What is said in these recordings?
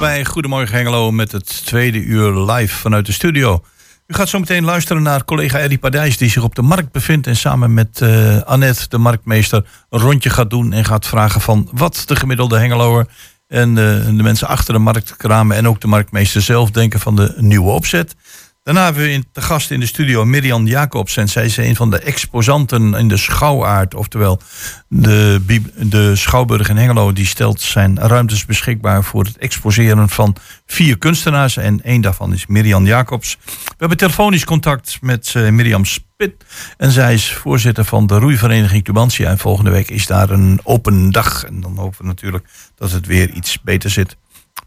bij Goedemorgen Hengelo met het tweede uur live vanuit de studio. U gaat zo meteen luisteren naar collega Eddie Padijs die zich op de markt bevindt en samen met uh, Annette, de marktmeester, een rondje gaat doen en gaat vragen van wat de gemiddelde Hengeloer en de, de mensen achter de marktkramen en ook de marktmeester zelf denken van de nieuwe opzet. Daarna hebben we in, te gast in de studio Mirjam Jacobs. En zij is een van de exposanten in de Schouwaard. Oftewel, de, de Schouwburg in Hengelo die stelt zijn ruimtes beschikbaar voor het exposeren van vier kunstenaars. En één daarvan is Mirjam Jacobs. We hebben telefonisch contact met uh, Mirjam Spit. En zij is voorzitter van de roeivereniging Tubantia. En volgende week is daar een open dag. En dan hopen we natuurlijk dat het weer iets beter zit,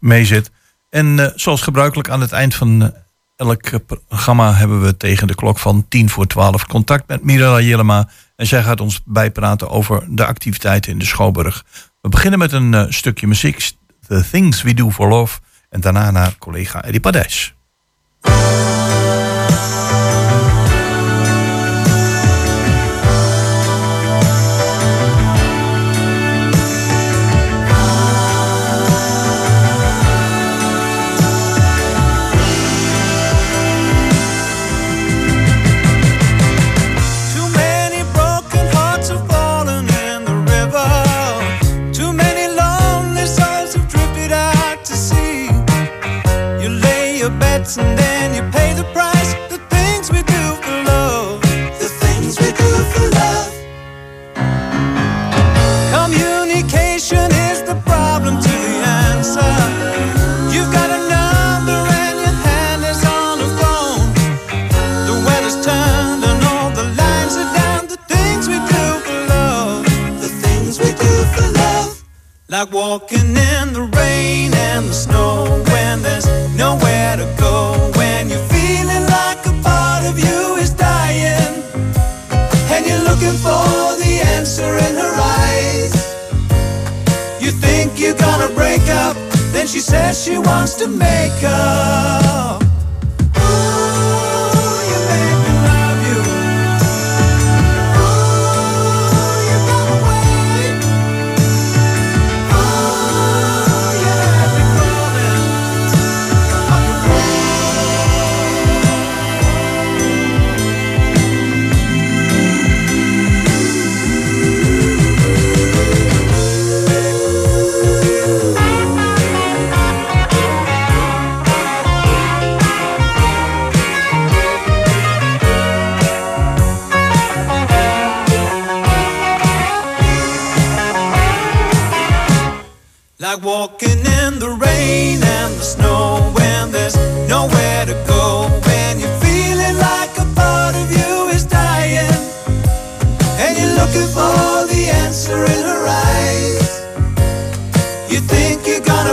mee zit. En uh, zoals gebruikelijk aan het eind van uh, elk programma hebben we tegen de klok van 10 voor 12 contact met Mirella Jellema. En zij gaat ons bijpraten over de activiteiten in de Schouwburg. We beginnen met een uh, stukje muziek, The Things We Do For Love. En daarna naar collega Eddie Padijs.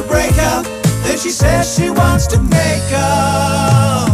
Break up, then she says she wants to make up.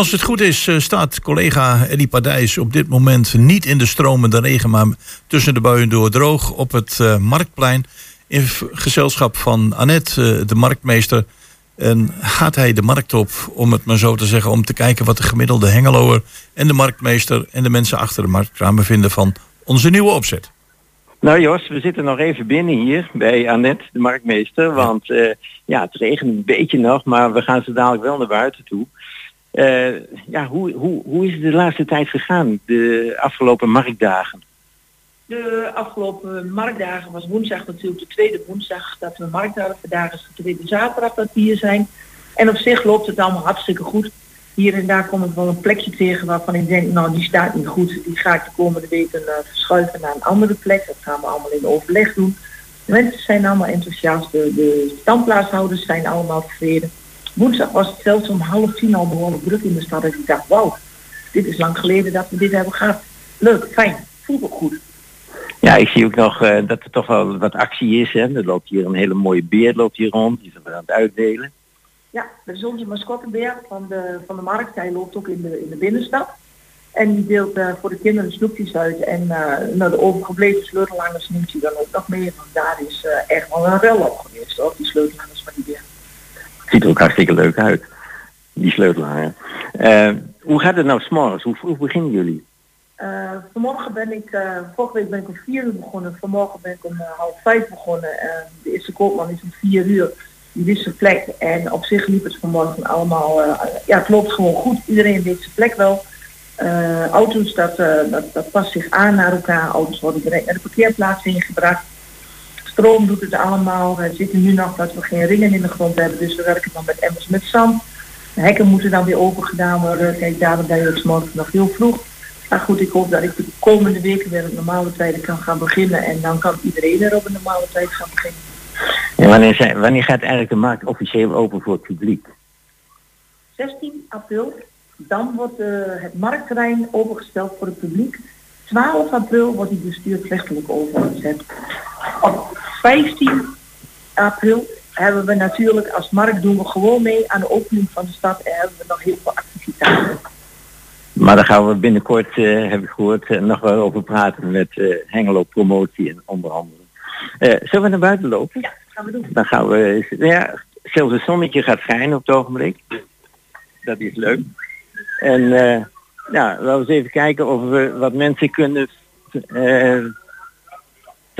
Als het goed is, uh, staat collega Eddie Padijs op dit moment niet in de stromende regen, maar tussen de buien door droog op het uh, Marktplein. In gezelschap van Annette, de marktmeester. En gaat hij de markt op, om het maar zo te zeggen, om te kijken wat de gemiddelde Hengeloer en de marktmeester en de mensen achter de marktkramen vinden van onze nieuwe opzet. Nou Jos, we zitten nog even binnen hier bij Annette, de marktmeester. Want ja, het regent een beetje nog, maar we gaan zo dadelijk wel naar buiten toe. Uh, ja, hoe, hoe, hoe is het de laatste tijd gegaan, de afgelopen marktdagen? De afgelopen marktdagen was woensdag natuurlijk de tweede woensdag dat we markt hadden. Vandaag is de tweede zaterdag dat we hier zijn. En op zich loopt het allemaal hartstikke goed. Hier en daar kom ik wel een plekje tegen waarvan ik denk, nou die staat niet goed. Die ga ik de komende weken uh, verschuiven naar een andere plek. Dat gaan we allemaal in overleg doen. De mensen zijn allemaal enthousiast. De, de standplaatshouders zijn allemaal tevreden. Woensdag was het zelfs om half tien al behoorlijk druk in de stad. En ik dacht, wauw, dit is lang geleden dat we dit hebben gehad. Leuk, fijn, voelt ook goed. Ja, ik zie ook nog uh, dat er toch wel wat actie is. Hè. Er loopt hier een hele mooie beer loopt hier rond. Die is aan het uitdelen. Ja, dat is onze mascottebeer van de, van de markt. Hij loopt ook in de, in de binnenstad. En die deelt uh, voor de kinderen snoepjes uit. En uh, nou, de overgebleven sleutelhangers neemt hij dan ook nog mee. Want daar is echt wel een rel op geweest hoor, die sleutelhangers van die beer. Ziet er ook hartstikke leuk uit, die sleutelhanger. hoe gaat het nou s'morgens? Hoe vroeg beginnen jullie? vanmorgen ben ik, vorige week ben ik om vier uur begonnen. Vanmorgen ben ik om half vijf begonnen. de eerste koopman is om vier uur die wist plek. En op zich liep het vanmorgen allemaal, uh, ja, het loopt gewoon goed. Iedereen weet zijn plek wel. Uh, auto's, dat, uh, dat, dat past zich aan naar elkaar. Auto's worden direct naar de parkeerplaats ingebracht. Stroom doet het allemaal. We zitten nu nog dat we geen ringen in de grond hebben, dus we werken dan met emmers met zand. De hekken moeten dan weer open gedaan worden. Kijk, daarom ben je het morgen nog heel vroeg. Maar goed, ik hoop dat ik de komende weken weer op normale tijden kan gaan beginnen. En dan kan iedereen weer op een normale tijd gaan beginnen. En wanneer, zijn, wanneer gaat eigenlijk de markt officieel open voor het publiek? 16 april. Dan wordt uh, het marktterrein opengesteld voor het publiek. 12 april wordt die bestuursrechtelijk overgezet. Op 15 april hebben we natuurlijk als markt doen we gewoon mee aan de opening van de stad en hebben we nog heel veel activiteiten. Maar daar gaan we binnenkort, uh, heb ik gehoord, uh, nog wel over praten met uh, Hengelo Promotie en onder andere. zullen we naar buiten lopen? Ja, gaan we doen. Dan gaan we, ja, zelfs het zonnetje gaat schijnen op het ogenblik. Dat is leuk. En ja, laten we eens even kijken of we wat mensen kunnen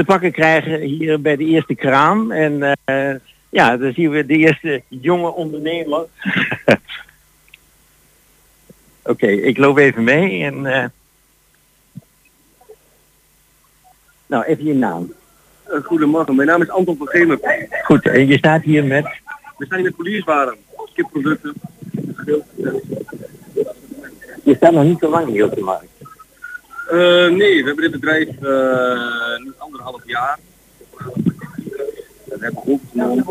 te pakken krijgen hier bij de eerste kraam. En uh, ja, dan zien we de eerste jonge ondernemer. Oké, okay, ik loop even mee en nou even je naam. Goedemorgen, mijn naam is Anton van. Goed, en je staat hier met? We staan hier met polieswaren, kipproducten, je staat nog niet zo lang hier op de markt. Uh, nee, we hebben dit bedrijf uh, nu anderhalf jaar. We hebben overgenomen.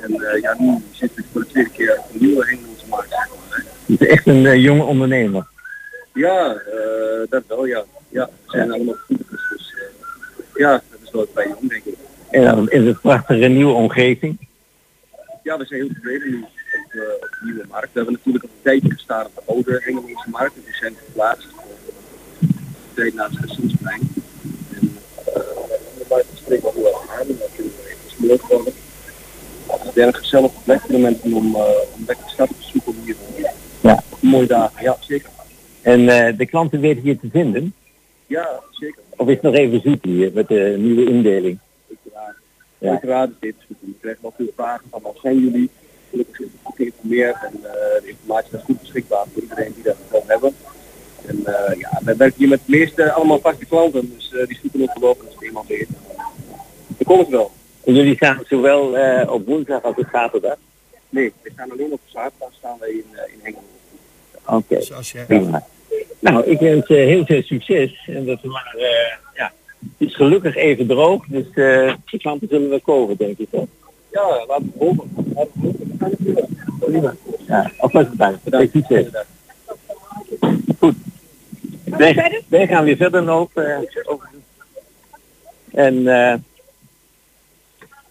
En uh, ja, nu zit ik voor de tweede keer op een nieuwe Hengelandse markt. Je bent echt een jonge ondernemer. Ja, dat wel ja. Ja, we zijn ja. allemaal goed. Dus ja, dat is wel vrij jong denk ik. En dan is het een prachtige nieuwe omgeving. Ja, we zijn heel tevreden nu op, de nieuwe markt. We hebben natuurlijk al een tijdje gestaan op de oude Engelandse markt. En die zijn geplaatst voor tijd na het seizoensplein. En de markt spreekt wel heel erg aan. En dat kunnen we even gesmeerd worden. Het is een gezellige plek voor de mensen om, uh, om lekker stad te zoeken hier. Ja. Mooie dagen, ja zeker. En uh, de klanten weten hier te vinden? Ja, zeker. Of is het nog even zoet hier met de nieuwe indeling? Uiteraard. Ja. Uiteraard is dit goed. We krijgen wel veel vragen van wat zijn jullie? gelukkig is het goed geïnformeerd en uh, de informatie is goed beschikbaar voor iedereen die dat wil hebben. En uh, ja, wij werken hier met de meeste allemaal vaste klanten, dus uh, die zoeken ook gelopen als het eenmaal weet. Dan komt het wel. En jullie staan zowel op woensdag als op zaterdag? Nee, we staan alleen op zaterdag staan wij in, in Hengelo. Oké, okay. dus prima. Nou, ik wens heel veel succes en dat we maar, ja, het is gelukkig even droog, dus de klanten zullen wel komen, denk ik. Hè? Ja, laten we hopen. Laten we hopen. Prima. Ja, alvast bedankt. Bedankt. Succes. Goed. Wij, wij gaan weer verder lopen. Uh, en uh,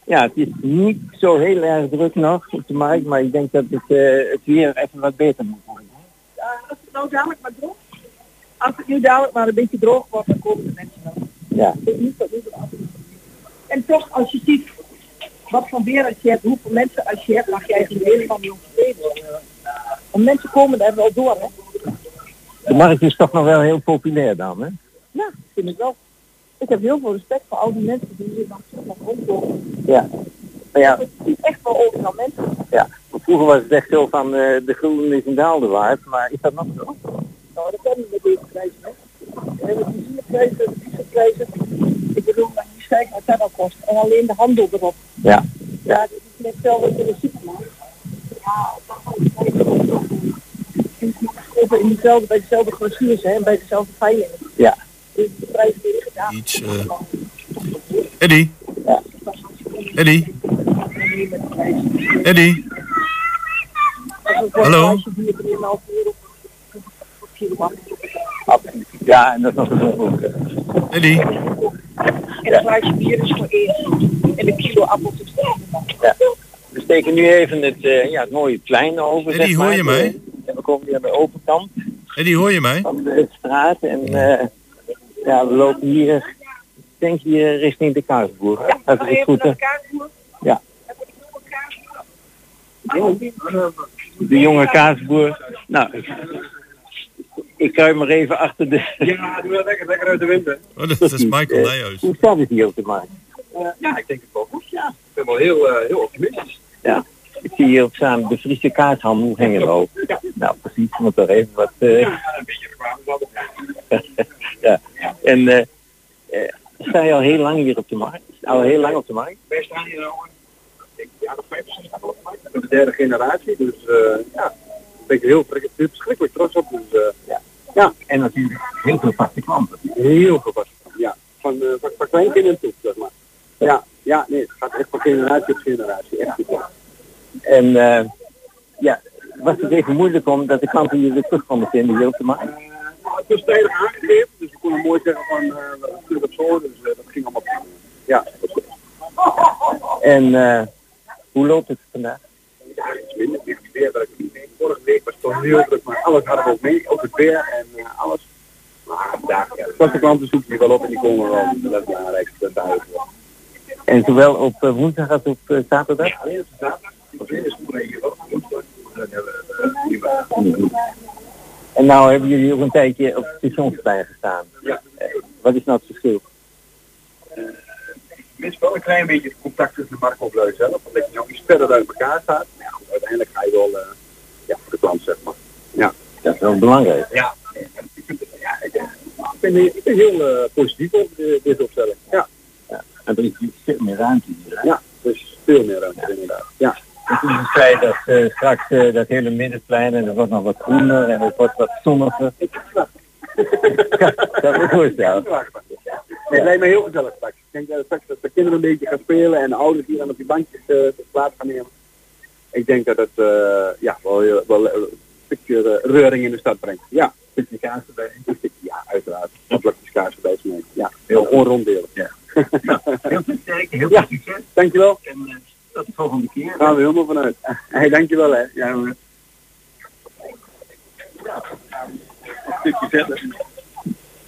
ja, het is niet zo heel erg druk nog op de markt, maar ik denk dat het, uh, het weer even wat beter moet worden. Als het nou dadelijk maar droog als het nu dadelijk maar een beetje droog wordt, dan komen de mensen wel. Ja. En toch, als je ziet wat voor weer als je hebt, hoeveel mensen als je hebt, mag je eigenlijk helemaal niet ontevreden Want mensen komen daar wel door, hè. De markt is toch nog wel heel populair dan, hè? Ja, vind ik wel. Ik heb heel veel respect voor al die mensen die hier terug nog rondlopen. Ja. Maar ja. Het is echt wel overal mensen. Ja. Vroeger was het echt zo van uh, de groen is een daalde waard, maar is dat nog zo? Nou, dat kan niet met deze prijzen, hè. We hebben benzineprijzen, dieselprijzen. Ik bedoel, maar je kijkt wat dat al kost. En alleen de handel erop. Ja. Ja, dat is net hetzelfde in de supermarkt. Ja, dat Over in dezelfde, bij dezelfde hè, en bij dezelfde veilingen. Ja. Dus de prijs weer gedaan. Iets. eh Eddie? Ja. Eddie? Eddie? Hallo? een prijsje die 3,5 euro per kilowatt. Absoluut. Ja, en dat is nog een ongelooflijk. Eddie? En een glaasje bier is voor één. En een kilo appels is voor één. Ja. We steken nu even het, eh, ja, het mooie plein over. Eddie, zeg hoor maar. je mij? En aan de overkant Eddie, hoor je mij? van de straat. En eh, ja, we lopen hier, ik denk hier richting de Kaarsboer. Ja, dat is goed. hè? Ja. De jonge kaasboer. Nou, ik, kruip maar even achter de... Ja, doe dat lekker, lekker uit de wind. hè. Oh, dat is Michael Eh, Nijhuis. Hoe staat het hier op de markt? Ja, ik denk het wel goed. Ja. Ik ben wel heel, eh, heel optimistisch. Ja. Ik zie hier op staan de Friese kaashandel Hengelo. Nou, precies, moet er even wat... eh, Ja. En eh, eh, sta je al heel lang hier op de markt? Al heel lang op de markt? Wij staan hier al een ik, ja, nog 65 jaar op de markt. De derde generatie, dus ja, daar ben ik heel ver- verschrikkelijk trots op. Dus ja. ja, En natuurlijk heel veel vaste klanten. heel veel was. Ja, van, van, van kleinkinderen toe, zeg maar. Ja, ja, nee, het gaat echt van generatie op generatie. Echt goed. En eh, ja, was het even moeilijk om dat de klanten hier weer terug konden vinden hier op de markt? Uh, het was tijdig aangegeven, dus we konden mooi zeggen van uh, we sturen op zo, dus uh, dat ging allemaal prima. Ja, dat goed. En eh, hoe loopt het vandaag? Ja, iets minder. Ik weer dat ik niet. Vorige week was het toch heel druk, maar alles hadden we ook mee. Ook het weer en uh, alles. Maar vandaag, ja, de vaste klanten zoeken je wel op en die komen wel. Dat is het belangrijkste. En zowel op uh, woensdag als op uh, zaterdag? Ja, alleen op zaterdag. Op uh, En nou hebben jullie ook een tijdje op het stationsplein gestaan. Ja. wat is nou het verschil? Minst wel een klein beetje het contact tussen de marktoplui zelf. Omdat je nou iets verder uit elkaar staat. Maar ja, goed, uiteindelijk ga je wel uh, ja, voor de klant, zeg maar. Ja. Dat is wel belangrijk. Ja. Ik, vind het, ja, ik, ik, ben, ik ben heel uh, positief over de, deze opstelling. Ja. ja. En er is veel meer ruimte hier. Hè? Ja, er is veel meer ruimte ja. Toen zei dat uh, straks uh, dat hele middenplein en er wordt nog wat groener en het wordt wat zonniger. ja, dat moet ik voorstellen. Het lijkt me heel gezellig straks. Ik denk dat straks dat de kinderen een beetje gaan spelen en de ouders hier aan op die bankjes uh, plaats gaan nemen. Ik denk dat het ja, wel, wel een stukje reuring in de stad brengt. Ja, een stukje kaas erbij. Een stukje, ja, uiteraard. Een plakjes kaas erbij. Ja, heel onronddelig. Ja. heel sterk, heel ja. succes. Dankjewel. En tot de volgende keer. Gaan we helemaal vanuit. Hey, dankjewel hè. Ja, hoor. Een stukje verder.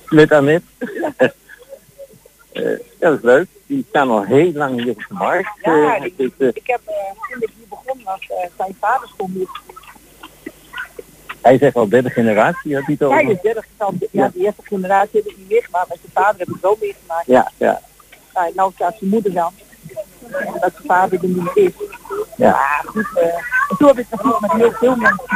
Met Annette. Uh, ja, dat is leuk. Die staan al heel lang hier op de markt. Ja, uh, die, dus, uh, ik heb toen ik hier begon was zijn vader stond hier. Hij zegt al derde generatie, had hij het over? Ja, de derde generatie. Ja, ja, de eerste generatie heb ik niet meegemaakt, maar zijn vader heb ik wel meegemaakt. Ja, ja. Nou, nou staat zijn moeder dan. Dat vader er niet meer is. Ja. Maar goed, en toen heb ik natuurlijk met heel veel mensen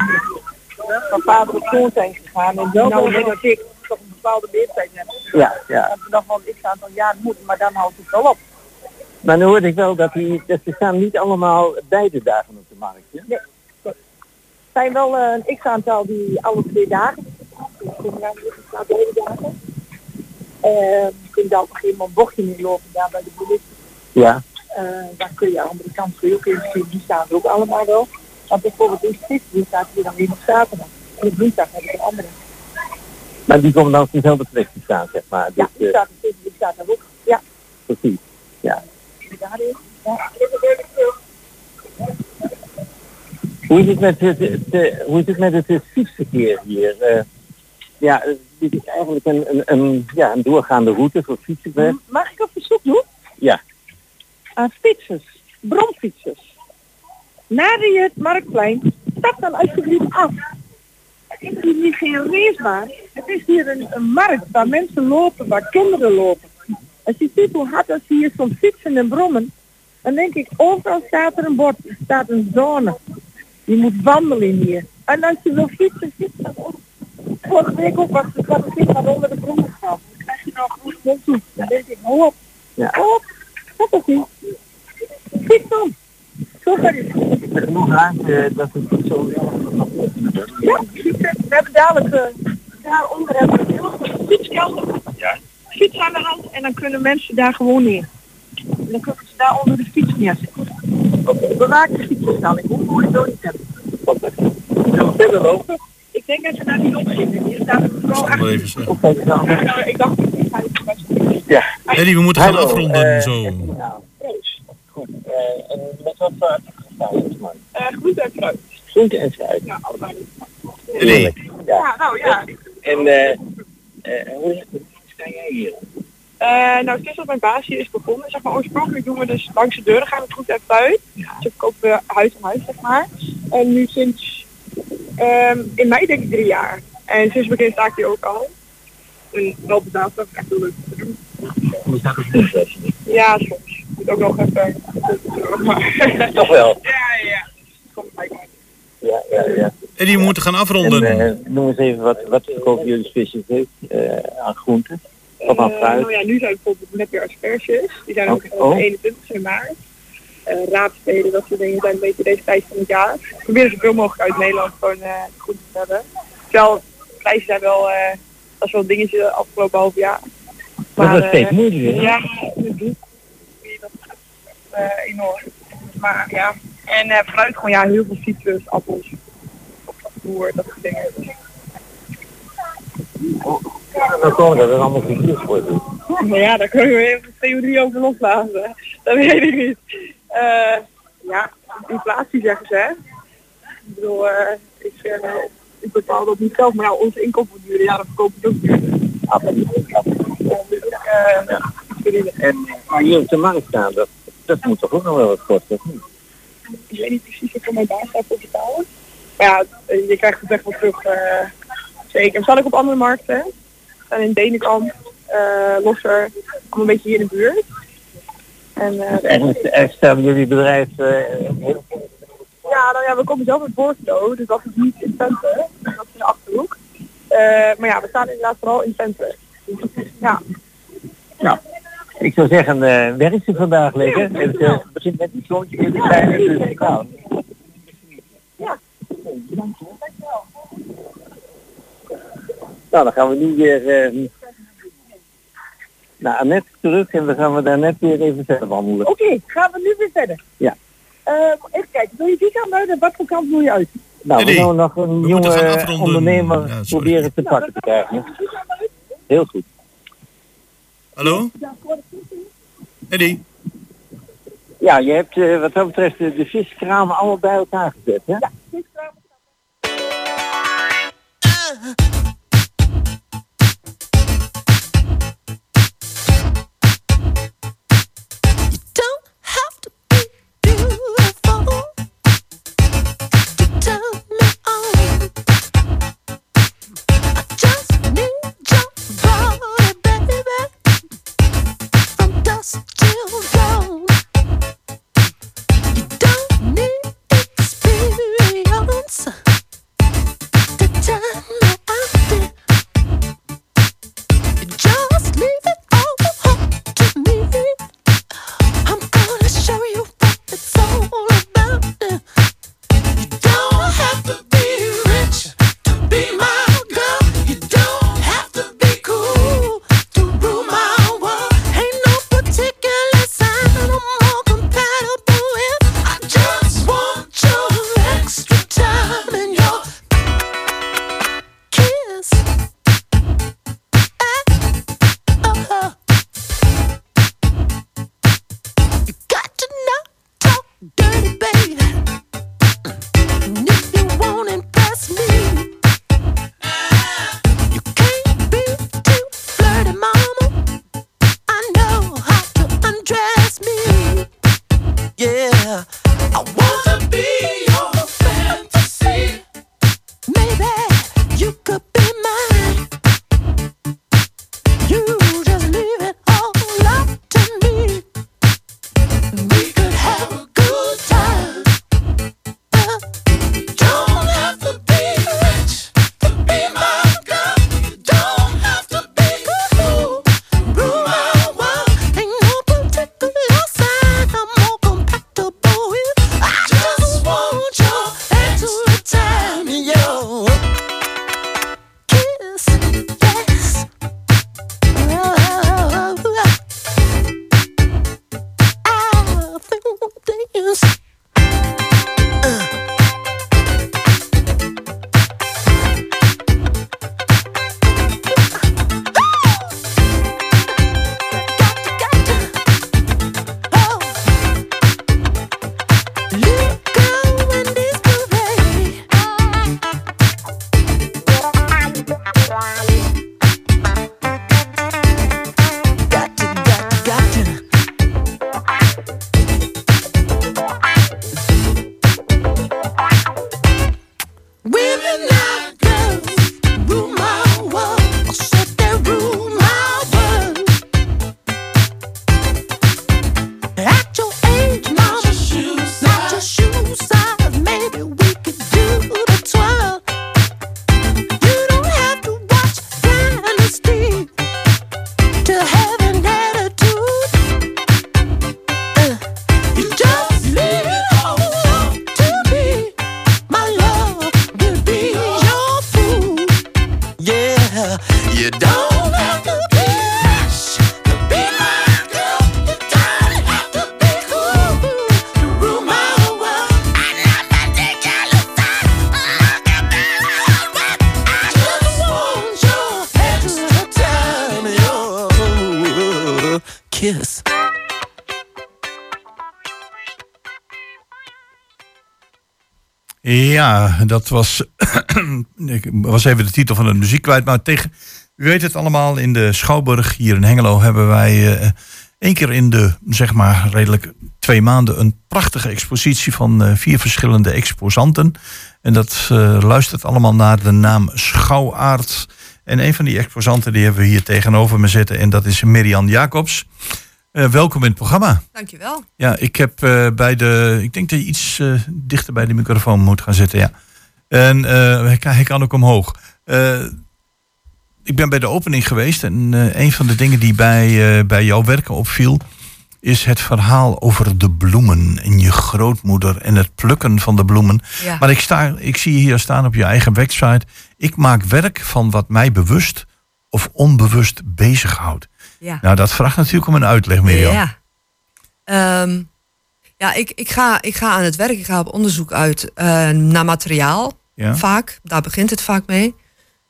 van vader op zoon zijn gegaan. En nou denk dat ik toch een bepaalde leeftijd heb. Ja, ja. Dat we nog wel een x-aantal jaar moeten, maar dan houdt het wel op. Maar nu hoorde ik wel dat, die, dat ze staan niet allemaal beide dagen op de markt. Hè? Nee. Er zijn wel uh, een x-aantal die alle twee dagen. staat de hele dagen. Uh, je kunt daar op een gegeven moment bochtje in lopen, daar bij de politie. Ja. Uh, daar kun je aan de andere kant kun je ook zien, die staan er ook allemaal wel. Want bijvoorbeeld in Sticht, die staat hier dan weer op zaterdag. En op woensdag heb ik een andere. Maar die komen dan op dezelfde plek te staan, zeg maar. Ja, die staat, die staat er ook. Ja. Precies, ja. Daarin, ja. Hoe is het met het, het, hoe is het, met het, het fietsverkeer hier? Uh, ja, dit is eigenlijk een, een, een, ja, een doorgaande route voor fietsen. Mag ik op verzoek doen? Ja. Aan fietsers, bromfietsers. Nadat je het marktplein, stap dan alsjeblieft af. Het is hier niet geen racebaar. Het is hier een, een, markt waar mensen lopen, waar kinderen lopen. Als je ziet hoe hard als je hier soms fietsen en brommen, dan denk ik, overal staat er een bord, er staat een zone. Je moet wandelen hier. En als je wil fietsen, fiets dan ook. Vorige week ook was het wat ik onder de bron gegaan. Dan krijg je nou goed mond toe. Dan denk ik. Ja. Hou op. Dat is niet. Fiets dan. Zo kan je Met genoeg vaak eh, dat het zo Ja, fietsen. We hebben dadelijk, uh, daaronder hebben we heel groot fietskelder. Ja. Fiets aan de hand en dan kunnen mensen daar gewoon neer. En dan kunnen ze daar onder de fiets neerzetten. Oké. Bewaakte fietsenstalling, hoe moet je dat niet hebben? Zullen we verder lopen? Ik denk dat ze daar niet op zitten. Hier staat het vooral achter. even zeggen. Nou, Ik dacht, ik ga het best Ja. Eddie, we moeten gaan Hallo, afronden eh, zo. Ja, goed. Eh, en met wat voor activiteiten, man? Uh, groente en fruit. Groente en fruit. Ja, allebei. Eddie, Ja. Ja, nou ja. En eh, eh, hoe sta jij hier? Eh, nou, sinds dat mijn baas hier is begonnen, zeg maar, oorspronkelijk doen we dus langs de deuren gaan met groente en fruit. Ja. Dus verkopen we huis aan huis, zeg maar. En nu sinds, ehm, in mei denk ik drie jaar. En sinds begin sta ik hier ook al. En wel betaald, dat is echt heel leuk te doen. Hoe staat het nu? Fresje? Ja, soms. Moet ook nog even. Maar, Toch wel. ja, ja, ja. Komt bij mij. Ja, ja, ja. Eddie, we moeten gaan En afronden. eh, noem eens even, wat, wat verkopen jullie specifiek eh, aan groenten? Of aan Eh, fruit? nou ja, nu zijn bijvoorbeeld net weer asperges. Die zijn ook Oh. op de 21 maart. Uh, raadspelen, dat soort dingen zijn een beetje deze tijd van het jaar. Ik probeer zoveel mogelijk uit Nederland gewoon eh goed te hebben. Terwijl prijzen zijn wel, eh dat is wel een dingetje afgelopen half jaar. dat is eh, steeds moeilijker. ja, dat doet enorm. Maar ja, en eh fruit gewoon ja, heel veel citrus, appels, boer, dat soort dingen. Dus, Dan komen dat er allemaal figuurs wordt. Maar ja, daar kunnen we even theorie over loslaten. Dat weet ik niet. Eh, ja, inflatie zeggen ze. Hè? Ik bedoel, eh, ik, uh, ik bepaal dat niet zelf, maar ja, onze inkomen duren, ja, dan verkopen we het ook duurder. Ook, eh, Ja. En maar hier op de markt staan, dat, dat moet toch ook nog wel wat kosten? of niet? ik weet niet precies wat voor mijn baas daarvoor betalen. Maar ja, je krijgt het echt wel terug. zeker. Staan ook op andere markten. Staan in Denenkamp, Losser, allemaal een beetje hier in de buurt. En eh, En stellen jullie bedrijf eh, heel ja, nou ja, we komen zelf uit Borculo, dus dat is niet in Twente. Dat is in de Achterhoek. Eh, maar ja, we staan inderdaad vooral in Twente. Dus, ja, Nou, ik zou zeggen, uh, werk ze vandaag lekker. Het uh, begint met een zoontje in de kleine, dus nou. Ja. Nou, dan gaan we nu weer uh, naar Annette terug en dan gaan we daar net weer even verder wandelen. Oké, okay, gaan we nu weer verder. Ja. Uh, even kijken, wil je die gaan buiten? Wat voor kant wil je uit? Nou, we gaan nog een we jonge ondernemer ja, proberen te nou, pakken te krijgen. Heel goed. Hallo? Eddie? Ja, je hebt uh, wat dat betreft de, de viskramen allemaal bij elkaar gezet, hè? Ja, viskramen. you could Ja, dat was, ik was even de titel van de muziek kwijt. Maar tegen, u weet het allemaal, in de Schouwburg hier in Hengelo hebben wij uh, één keer in de, zeg maar, redelijk twee maanden een prachtige expositie van uh, vier verschillende exposanten. En dat uh, luistert allemaal naar de naam Schouwaard. En een van die exposanten die hebben we hier tegenover me zitten. En dat is Miriam Jacobs. Uh, welkom in het programma. Dankjewel. Ja, ik heb uh, bij de. Ik denk dat je iets uh, dichter bij de microfoon moet gaan zitten. Ja. En hij kan, hij, kan, ook omhoog. ik ben bij de opening geweest. En een van de dingen die bij, bij jouw werken opviel. Is het verhaal over de bloemen en je grootmoeder en het plukken van de bloemen. Ja. Maar ik, sta, ik zie hier staan op je eigen website. Ik maak werk van wat mij bewust of onbewust bezighoudt. Ja. Nou, dat vraagt natuurlijk om een uitleg, Mirjam. Ja, um, ja ik, ik, ga, ik ga aan het werk. Ik ga op onderzoek uit uh, naar materiaal. Ja. Vaak. Daar begint het vaak mee.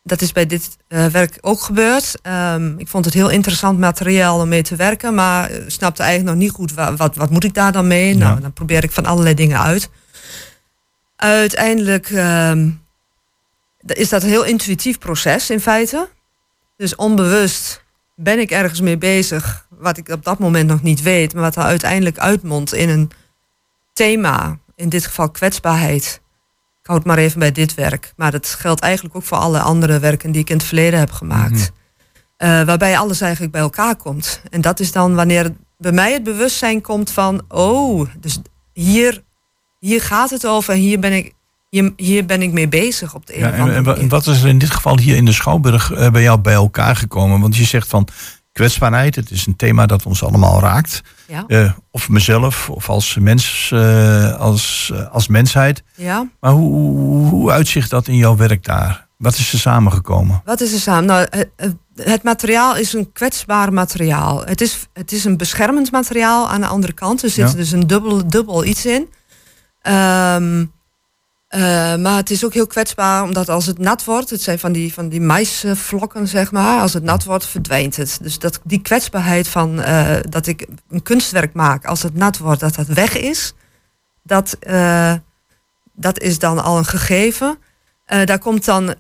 Dat is bij dit uh, werk ook gebeurd. Um, ik vond het heel interessant materiaal om mee te werken. Maar snapte eigenlijk nog niet goed wat, wat, wat moet ik daar dan mee. Ja. Nou, dan probeer ik van allerlei dingen uit. Uiteindelijk um, is dat een heel intuïtief proces in feite. Dus onbewust ben ik ergens mee bezig, wat ik op dat moment nog niet weet, maar wat er uiteindelijk uitmondt in een thema, in dit geval kwetsbaarheid. Ik houd maar even bij dit werk, maar dat geldt eigenlijk ook voor alle andere werken die ik in het verleden heb gemaakt. Mm -hmm. uh, waarbij alles eigenlijk bij elkaar komt. En dat is dan wanneer bij mij het bewustzijn komt van, oh, dus hier, hier gaat het over en hier ben ik, hier, hier ben ik mee bezig op de een Ja, of andere en, manier. en wat is er in dit geval hier in de Schouwburg uh, bij jou bij elkaar gekomen? Want je zegt van kwetsbaarheid, het is een thema dat ons allemaal raakt. Ja. Uh, of mezelf, of als mens, uh, als, als mensheid. ja. Maar hoe, hoe, hoe uitzicht dat in jouw werk daar? Wat is er samengekomen? Wat is er samen? Nou, het, het materiaal is een kwetsbaar materiaal. Het is, het is een beschermend materiaal aan de andere kant. Er zit Ja. dus een dubbel, dubbel iets in. Um, uh, maar het is ook heel kwetsbaar, omdat als het nat wordt, het zijn van die, van die maisvlokken, zeg maar. Als het nat wordt, verdwijnt het. Dus dat, die kwetsbaarheid van uh, dat ik een kunstwerk maak, als het nat wordt, dat dat weg is, dat, uh, dat is dan al een gegeven. Daar komt dan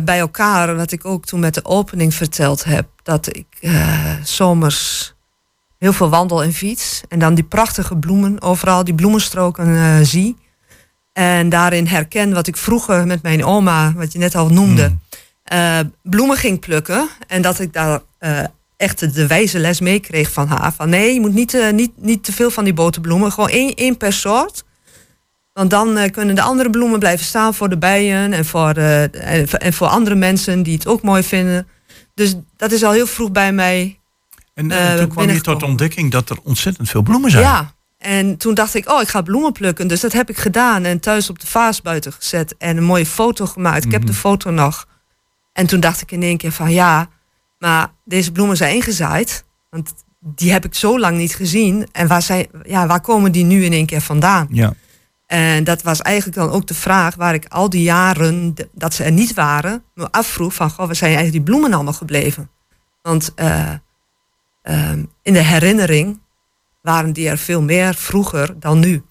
bij elkaar, wat ik ook toen met de opening verteld heb, dat ik zomers heel veel wandel en fiets. En dan die prachtige bloemen, overal die bloemenstroken zie. En daarin herken wat ik vroeger met mijn oma, wat je net al noemde, mm. bloemen ging plukken. En dat ik daar echt de wijze les mee kreeg van haar. Van nee, je moet niet, niet, niet te veel van die boterbloemen, gewoon één, één per soort. Want dan uh, kunnen de andere bloemen blijven staan voor de bijen en voor, uh, en, en, voor andere mensen die het ook mooi vinden. Dus dat is al heel vroeg bij mij. En, uh, en toen kwam je tot ontdekking dat er ontzettend veel bloemen zijn. Ja, en toen dacht ik, oh, ik ga bloemen plukken. Dus dat heb ik gedaan en thuis op de vaas buiten gezet en een mooie foto gemaakt. Ik heb de foto nog. En toen dacht ik in één keer van ja, maar deze bloemen zijn ingezaaid. Want die heb ik zo lang niet gezien. En waar, zijn, ja, waar komen die nu in één keer vandaan? Ja. En dat was eigenlijk dan ook de vraag waar ik al die jaren dat ze er niet waren, me afvroeg van, goh, waar zijn eigenlijk die bloemen allemaal gebleven? Want uh, uh, in de herinnering waren die er veel meer vroeger dan nu.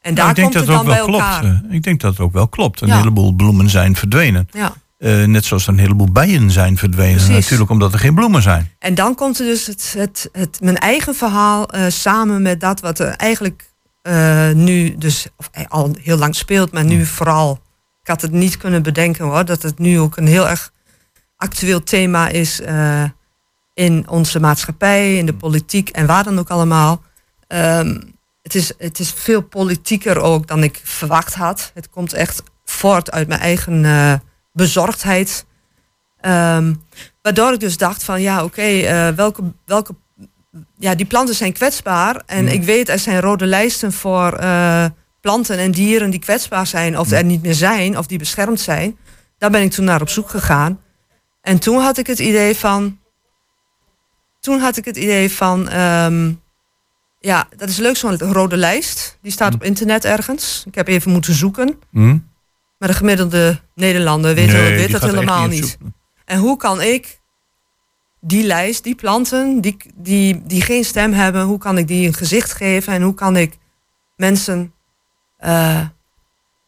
En daar nou, ik komt dat het dan ook wel bij klopt. elkaar. Uh, ik denk dat het ook wel klopt. Een Ja. heleboel bloemen zijn verdwenen. Ja. Uh, net zoals er een heleboel bijen zijn verdwenen. Precies. Natuurlijk omdat er geen bloemen zijn. En dan komt er dus het, het, het, mijn eigen verhaal eh, samen met dat wat er eigenlijk eh, nu dus of, eh, al heel lang speelt, maar nu vooral. Ik had het niet kunnen bedenken hoor, dat het nu ook een heel erg actueel thema is eh, in onze maatschappij, in de politiek en waar dan ook allemaal. Ehm, het, is, het is veel politieker ook dan ik verwacht had. Het komt echt voort uit mijn eigen eh, bezorgdheid. Ehm, waardoor ik dus dacht van ja, oké, eh, welke, welke ja, die planten zijn kwetsbaar. En ik weet, er zijn rode lijsten voor eh, planten en dieren die kwetsbaar zijn, of er niet meer zijn, of die beschermd zijn. Daar ben ik toen naar op zoek gegaan. En toen had ik het idee van. Toen had ik het idee van. ehm, ja, dat is leuk, zo'n rode lijst. Die staat op internet ergens. Ik heb even moeten zoeken. Hm? Maar de gemiddelde Nederlander weet, Nee, weet die dat helemaal niet. En hoe kan ik die lijst, die planten, die, die, die geen stem hebben, hoe kan ik die een gezicht geven en hoe kan ik mensen eh,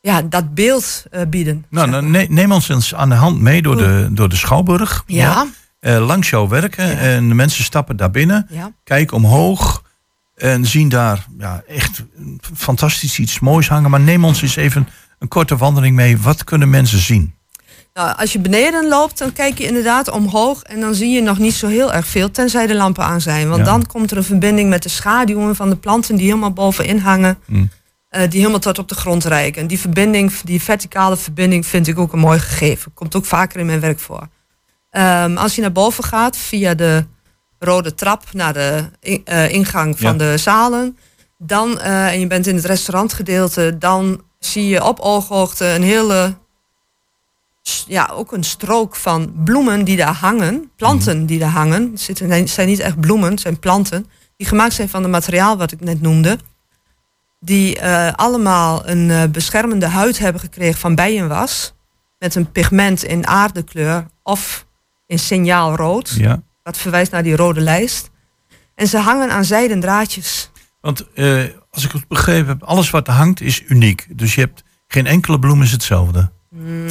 ja, dat beeld eh, bieden. Nou, ne- neem ons eens aan de hand mee door de, door de Schouwburg. Ja. Eh, langs jouw werken. Ja. En de mensen stappen daar binnen. ja. kijken omhoog en zien daar ja, echt fantastisch iets moois hangen. Maar neem ons eens even een korte wandeling mee. Wat kunnen mensen zien? Nou, als je beneden loopt, dan kijk je inderdaad omhoog en dan zie je nog niet zo heel erg veel, tenzij de lampen aan zijn. Want Ja. dan komt er een verbinding met de schaduwen van de planten die helemaal bovenin hangen, Mm. eh, die helemaal tot op de grond reiken. En die verbinding, die verticale verbinding, vind ik ook een mooi gegeven. Komt ook vaker in mijn werk voor. Ehm, als je naar boven gaat via de rode trap naar de in- eh, ingang van Ja. de zalen, dan, eh, en je bent in het restaurantgedeelte, dan zie je op ooghoogte een hele ja, ook een strook van bloemen die daar hangen. Planten die daar hangen. Het zitten- zijn niet echt bloemen, het zijn planten. Die gemaakt zijn van het materiaal wat ik net noemde. Die eh, allemaal een beschermende huid hebben gekregen van bijenwas. Met een pigment in aardekleur of in signaalrood. Ja. Wat verwijst naar die rode lijst. En ze hangen aan zijden draadjes. Want eh, als ik het begrepen heb, alles wat er hangt is uniek. Dus je hebt geen enkele bloem is hetzelfde. Mm,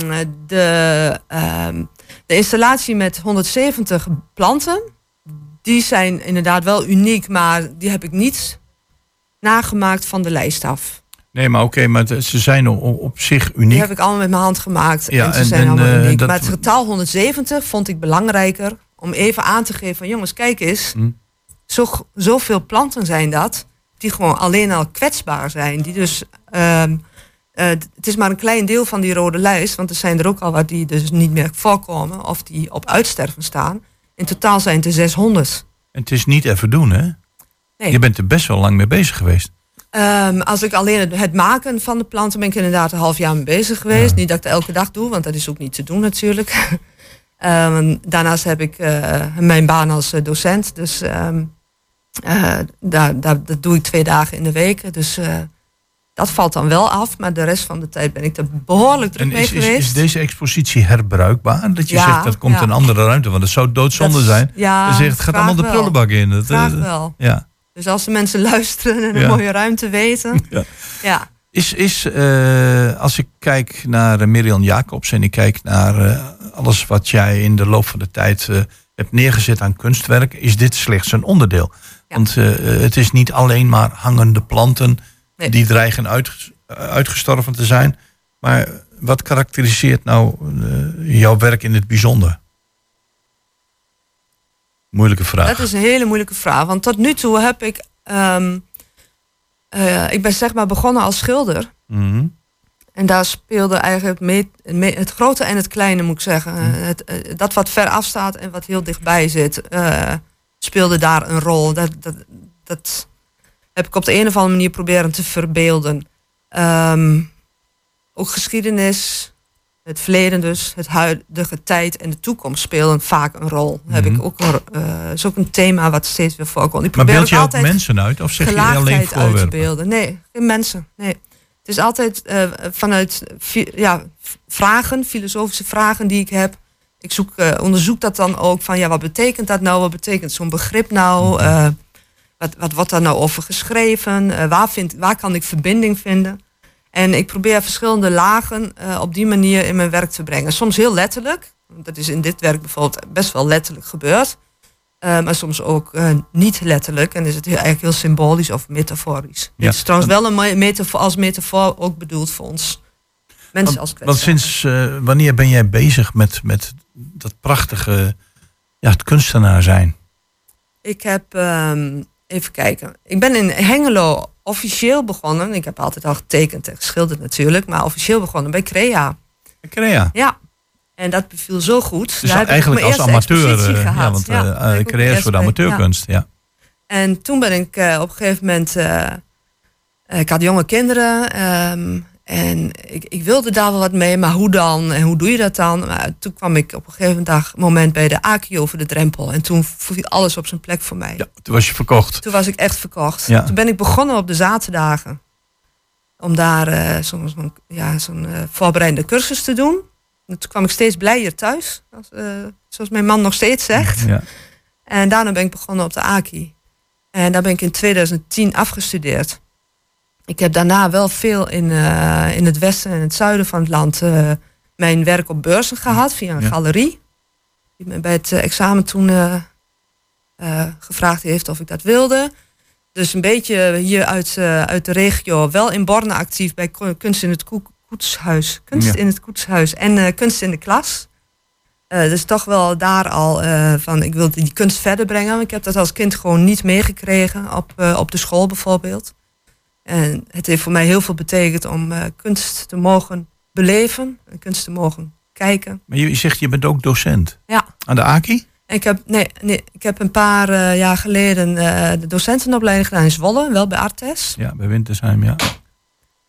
De, ehm, de installatie met 170 planten, die zijn inderdaad wel uniek, maar die heb ik niet nagemaakt van de lijst af. Nee, maar oké, maar ze zijn op zich Die uniek. heb ik allemaal met mijn hand gemaakt Ja, en ze en- zijn en, allemaal eh, uniek. dat- Maar het getal 170 vond ik belangrijker om even aan te geven van jongens, kijk eens, Hm. zo, zoveel planten zijn dat, die gewoon alleen al kwetsbaar zijn. Die dus, ehm, eh, het is maar een klein deel van die rode lijst, want er zijn er ook al wat die dus niet meer voorkomen of die op uitsterven staan. In totaal zijn het er 600. En het is niet even doen, hè? Nee. Je bent er best wel lang mee bezig geweest. Ehm, als ik alleen het, maken van de planten ben ik inderdaad een half jaar mee bezig geweest. Ja. Niet dat ik het elke dag doe, want dat is ook niet te doen natuurlijk. Ehm, daarnaast heb ik eh, mijn baan als eh, docent. Dus ehm, eh, daar, daar, dat doe ik twee dagen in de week. Dus dat valt dan wel af. Maar de rest van de tijd ben ik er behoorlijk druk En mee is, is, geweest. is deze expositie herbruikbaar? Dat je Ja, zegt dat komt ja. een andere ruimte, want het zou doodzonde Dat zijn. Ja, zegt het gaat allemaal de prullenbak in. Dat, Graag wel. Ja. Dus als de mensen luisteren en een Ja. mooie ruimte weten. Ja. ja. Is, is als ik kijk naar Miriam Jacobs en ik kijk naar alles wat jij in de loop van de tijd eh, hebt neergezet aan kunstwerk, is dit slechts een onderdeel. Ja. Want eh, het is niet alleen maar hangende planten Nee. die dreigen uit, uitgestorven te zijn. Maar wat karakteriseert nou eh, jouw werk in het bijzonder? Moeilijke vraag. Dat is een hele moeilijke vraag. Want tot nu toe heb ik. ehm, eh, ik ben zeg maar begonnen als schilder. Mhm. En daar speelde eigenlijk het, grote en het kleine, moet ik zeggen. Eh, Het, eh, dat wat ver afstaat en wat heel dichtbij zit, eh, speelde daar een rol. Dat, dat, dat heb ik op de een of andere manier proberen te verbeelden. Ehm, ook geschiedenis, het verleden dus, het huidige tijd en de toekomst spelen vaak een rol. Heb ik ook een, eh, is ook een thema wat steeds weer voorkomt. Ik Maar beeld je ook mensen uit of zeg je alleen gelaagdheid uit te voorwerpen? beelden. Nee, geen mensen. Nee. Het is altijd eh, vanuit ja, vragen, filosofische vragen die ik heb. Ik zoek, eh, onderzoek dat dan ook van ja, wat betekent dat nou? Wat betekent zo'n begrip nou? Eh, wat, wat wordt daar nou over geschreven? Waar, vind, waar kan ik verbinding vinden? En ik probeer verschillende lagen op die manier in mijn werk te brengen. Soms heel letterlijk. Dat is in dit werk bijvoorbeeld best wel letterlijk gebeurd. Maar soms ook eh, niet letterlijk. En is het heel, eigenlijk heel symbolisch of metaforisch. Ja, Het is trouwens wel een me- metafoor, als metafoor ook bedoeld voor ons. Mensen als Want, want kwetsbaar. sinds eh, wanneer ben jij bezig met, met dat prachtige, ja, het kunstenaar zijn? Ik heb, ehm, even kijken. Ik ben in Hengelo officieel begonnen. Ik heb altijd al getekend en geschilderd natuurlijk. Maar officieel begonnen bij Crea. Crea. Ja. En dat beviel zo goed. Dus Daar heb ik eigenlijk als amateur. eh, gehad. ja, want Ja, mijn voor de ja. amateurkunst. Ja. En toen ben ik eh, op een gegeven moment. eh, ik had jonge kinderen. ehm, en ik, ik wilde daar wel wat mee, maar hoe dan? En hoe doe je dat dan? Maar toen kwam ik op een gegeven dag, moment bij de Aki over de drempel. En toen viel alles op zijn plek voor mij. ja, toen was je verkocht. Toen was ik echt verkocht. Ja. Toen ben ik begonnen op de zaterdagen. Om daar zo'n zo'n- ja, zo'n voorbereidende cursus te doen. En toen kwam ik steeds blijer thuis. Als, eh, zoals mijn man nog steeds zegt. Ja. En daarna ben ik begonnen op de AKI. En daar ben ik in 2010 afgestudeerd. ik heb daarna wel veel in, eh, in het westen en het zuiden van het land eh, mijn werk op beurzen gehad via een Ja. galerie. Die me bij het examen toen gevraagd heeft of ik dat wilde. Dus een beetje hier uit, uit de regio, wel in Borne actief bij Kunst in het Koe- Koetshuis. Kunst Ja. in het Koetshuis en eh, Kunst in de Klas. Eh, dus toch wel daar al eh, van, ik wilde die kunst verder brengen. Ik heb dat als kind gewoon niet meegekregen op, op de school bijvoorbeeld. En het heeft voor mij heel veel betekend om kunst te mogen beleven. En kunst te mogen kijken. Maar je zegt, je bent ook docent. Ja. Aan de AKI? Ik heb, nee, nee, ik heb een paar jaar geleden de docentenopleiding gedaan in Zwolle, wel bij Artes. Ja, bij Wintersheim, ja.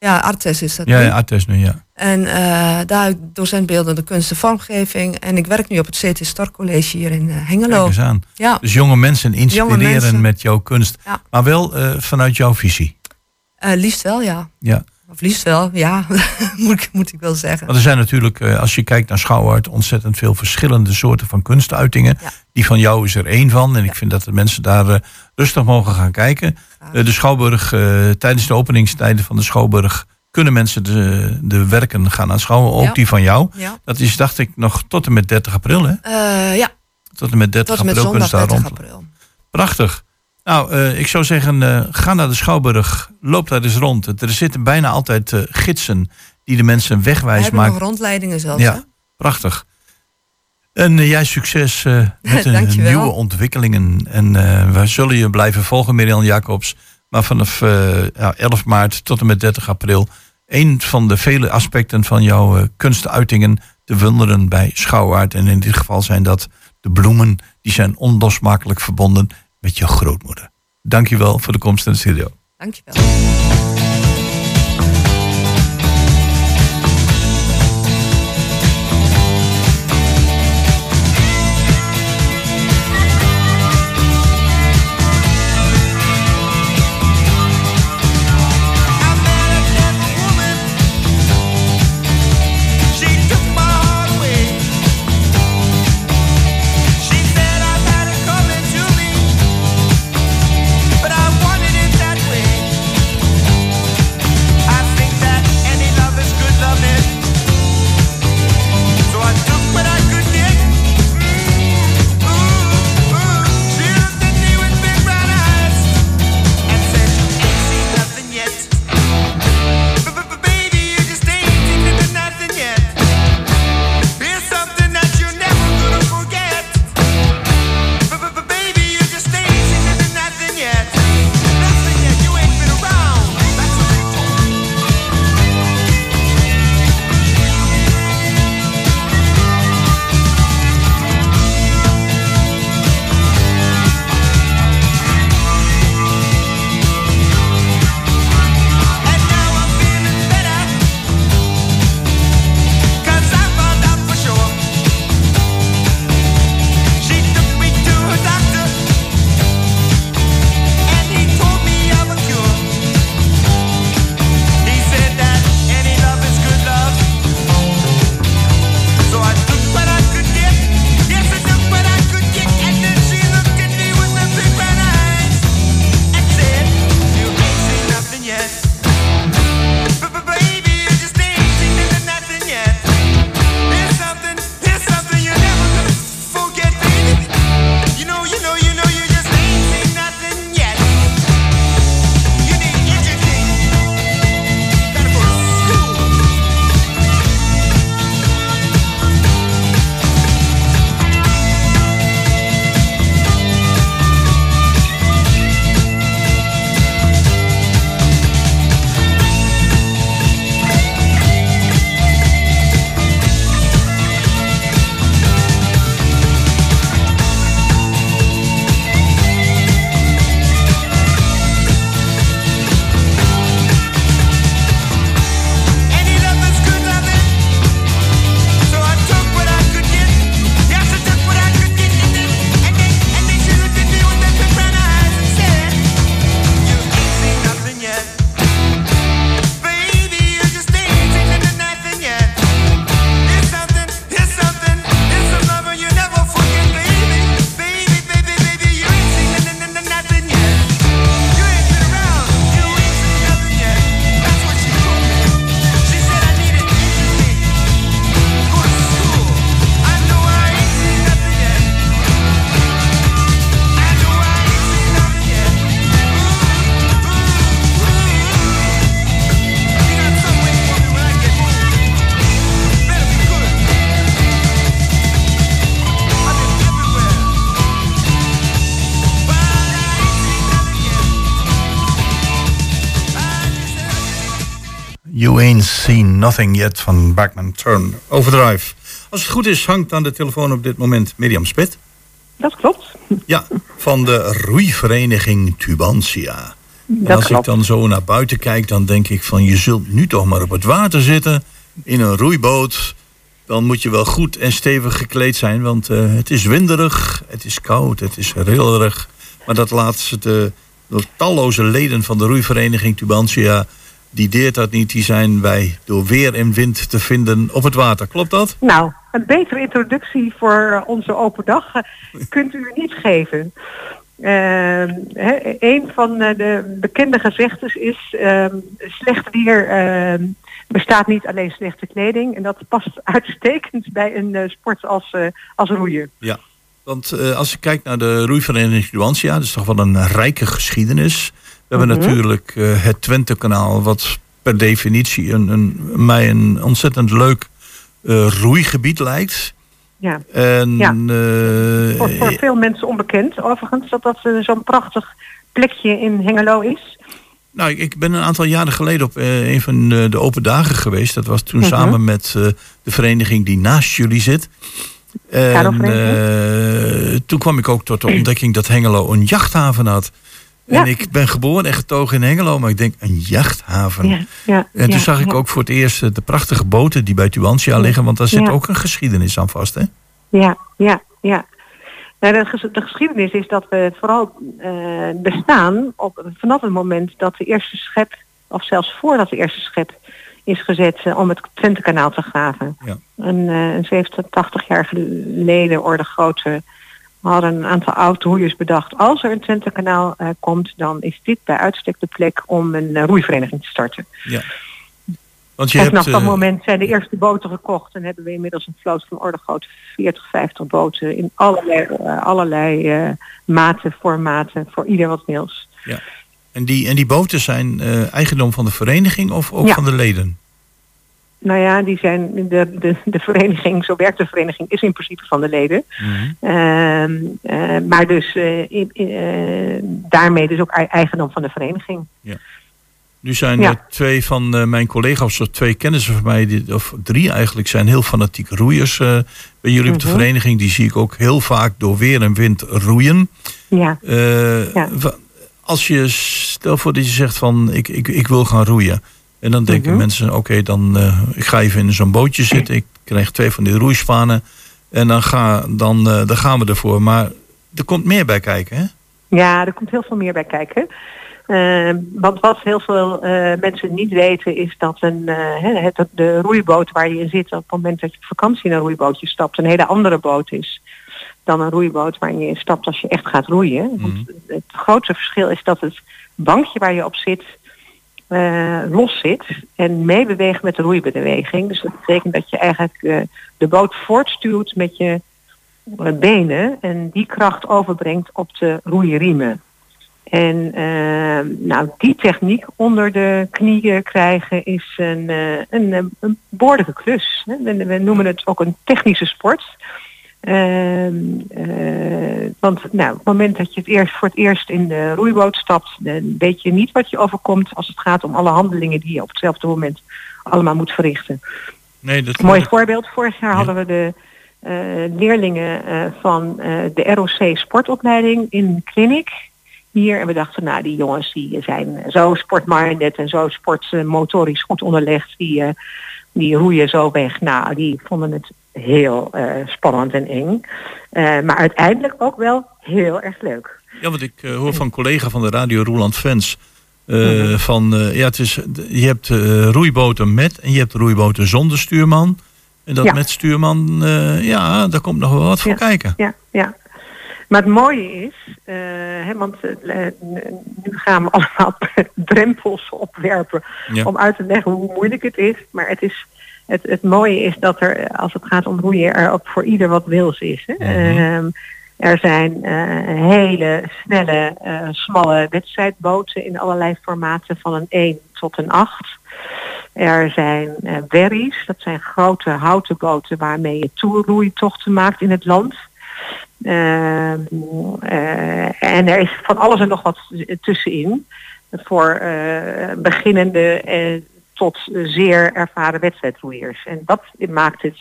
Ja, Artes is dat Ja, nu. ja Artes nu, ja. En eh, daar docent beeldende kunst en vormgeving. En ik werk nu op het CT Stork College hier in eh, Kijk Hengelo. eens aan. Ja, Dus jonge mensen inspireren Jonge mensen. met jouw kunst. Ja. Maar wel eh, vanuit jouw visie. liefst wel, ja. Ja. Of liefst wel, ja, moet, ik, moet ik wel zeggen. Want er zijn natuurlijk, eh, als je kijkt naar Schouwart, ontzettend veel verschillende soorten van kunstuitingen. Ja. Die van jou is er één van. En ik vind dat de mensen daar eh, rustig mogen gaan kijken. Eh, de Schouwburg, tijdens de openingstijden van de Schouwburg, kunnen mensen de, de werken gaan aanschouwen. Ook die van jou. Dat is, dacht ik, nog tot en met 30 april. Hè? Ja Tot en met 30 tot en met april kunnen zondag ze daar 30 rond. april. Prachtig. Nou, eh, ik zou zeggen, eh, ga naar de Schouwburg. Loop daar eens rond. Er zitten bijna altijd eh, gidsen die de mensen We wegwijs maken. nog rondleidingen zelfs. Ja, hè? prachtig. En jij succes met de nieuwe ontwikkelingen. En we zullen je blijven volgen, Mirjam Jacobs. Maar vanaf eh, ja, 11 maart tot en met 30 april... een van de vele aspecten van jouw kunstuitingen... te wunderen bij Schouwaard. En in dit geval zijn dat de bloemen... die zijn onlosmakelijk verbonden met jouw grootmoeder. Dankjewel voor de komst in de studio. Dankjewel. Seen Nothing Yet van Bachman Turn Overdrive. Als het goed is, hangt aan de telefoon op dit moment Mirjam Spit. Dat klopt. Ja, van de roeivereniging Tubantia. En Dat als klopt. ik dan zo naar buiten kijk, dan denk ik van je zult nu toch maar op het water zitten in een roeiboot. Dan moet je wel goed en stevig gekleed zijn, want eh, het is winderig, het is koud, het is rillerig. Maar dat laat de, de talloze leden van de roeivereniging Tubantia, die deert dat niet. Die zijn wij door weer en wind te vinden op het water. Klopt dat? Nou, een betere introductie voor eh, onze open dag eh, kunt u niet geven. Hè, een van eh, de bekende gezegdes is ehm, slecht weer ehm, bestaat niet alleen slechte kleding. En dat past uitstekend bij een sport als, als roeien. Ja, want als je kijkt naar de roeivereniging Nuantia, dat is toch wel een rijke geschiedenis. We hebben Mhm. natuurlijk eh, het Twente-kanaal, wat per definitie een, een, mij een ontzettend leuk eh, roeigebied lijkt. Ja. En Ja. eh, Voor, voor veel mensen onbekend overigens dat dat zo'n prachtig plekje in Hengelo is. nou, ik- ik ben een aantal jaren geleden op een van de, de open dagen geweest. Dat was toen Mhm. samen met de vereniging die naast jullie zit. En toen kwam ik ook tot de ontdekking dat Hengelo een jachthaven had. En Ja. ik ben geboren en getogen in Hengelo, maar ik denk een jachthaven. Ja, ja, En toen zag ik ook voor het eerst eh, de prachtige boten die bij Tubantia liggen, want daar zit ook een geschiedenis aan vast, hè? Ja, ja, ja. Nou, de, ges- de geschiedenis is dat we vooral eh, bestaan op, vanaf het moment dat de eerste schep, of zelfs voordat de eerste schep is gezet eh, om het Twentekanaal te graven. Ja. Een, een 70, 80 jaar geleden orde grote hadden een aantal oud-roeiers bedacht. Als er een Twentekanaal eh komt, dan is dit bij uitstek de plek om een eh, roeivereniging te starten. Ja. Want je en hebt, vanaf dat eh, moment zijn de eerste boten gekocht en hebben we inmiddels een vloot van orde grootte 40, 50 boten in allerlei, allerlei maten, formaten, voor ieder wat wils. en, die, en die boten zijn eigendom van de vereniging of ook Ja. van de leden? Nou ja, die zijn de, de, de vereniging, zo werkt de vereniging, is in principe van de leden. Ehm, eh, maar dus eh, eh, daarmee dus ook ei- eigendom van de vereniging. Nu zijn Ja. er twee van mijn collega's, of twee kennissen van mij, die, of drie eigenlijk, zijn heel fanatiek roeiers bij jullie op de Mhm. vereniging. Die zie ik ook heel vaak door weer en wind roeien. Ja, Ja. Als je, stel voor dat je zegt van ik, ik, ik wil gaan roeien. En dan denken Mhm. mensen, oké, dan eh, ik ga even in zo'n bootje zitten. Ik krijg twee van die roeispanen. En dan, ga, dan, eh, dan gaan we ervoor. Maar er komt meer bij kijken, hè? Ja, er komt heel veel meer bij kijken. Eh, want wat heel veel eh, mensen niet weten is dat een, eh, hè, het, de roeiboot waar je in zit op het moment dat je op vakantie in een roeibootje stapt een hele andere boot is dan een roeiboot waarin je in stapt als je echt gaat roeien. Want het grootste verschil is dat het bankje waar je op zit eh, los zit en meebeweegt met de roeibeweging. Dus dat betekent dat je eigenlijk eh, de boot voortstuwt met je eh, benen en die kracht overbrengt op de roeieriemen. En nou, die techniek onder de knieën krijgen is een, een, een behoorlijke klus. we noemen het ook een technische sport. Ehm, eh, want nou, op het moment dat je het eerst voor het eerst in de roeiboot stapt, dan weet je niet wat je overkomt als het gaat om alle handelingen die je op hetzelfde moment allemaal moet verrichten. Nee, dat mooi voorbeeld. Vorig jaar hadden we de eh, leerlingen eh, van de ROC sportopleiding in Clinic hier. En we dachten, nou die jongens die zijn zo sportminded en zo sportmotorisch goed onderlegd. Die, die roeien zo weg. Nou, die vonden het heel eh, spannend en eng. Eh, maar uiteindelijk ook wel heel erg leuk. Ja, want ik eh, hoor van een collega van de radio Roland Fens. eh, Mhm. Van ja, het is, je hebt roeiboten met en je hebt roeiboten zonder stuurman. En dat Ja. met stuurman, ja, daar komt nog wel wat voor Ja. kijken. Ja, ja. Maar het mooie is, hè, want nu gaan we allemaal drempels opwerpen Ja. om uit te leggen hoe moeilijk het is. Maar het, is, het, het mooie is dat er, eh, als het gaat om roeien, er ook voor ieder wat wils is. Hè. Mhm. Ehm, er zijn eh, hele snelle, eh, smalle wedstrijdboten in allerlei formaten van een 1 tot een 8. Er zijn wherries, dat zijn grote houten boten waarmee je toerroeitochten maakt in het land. Ehm, eh, en er is van alles en nog wat tussenin. Voor eh, beginnende, tot zeer ervaren wedstrijdroeiers. En dat maakt het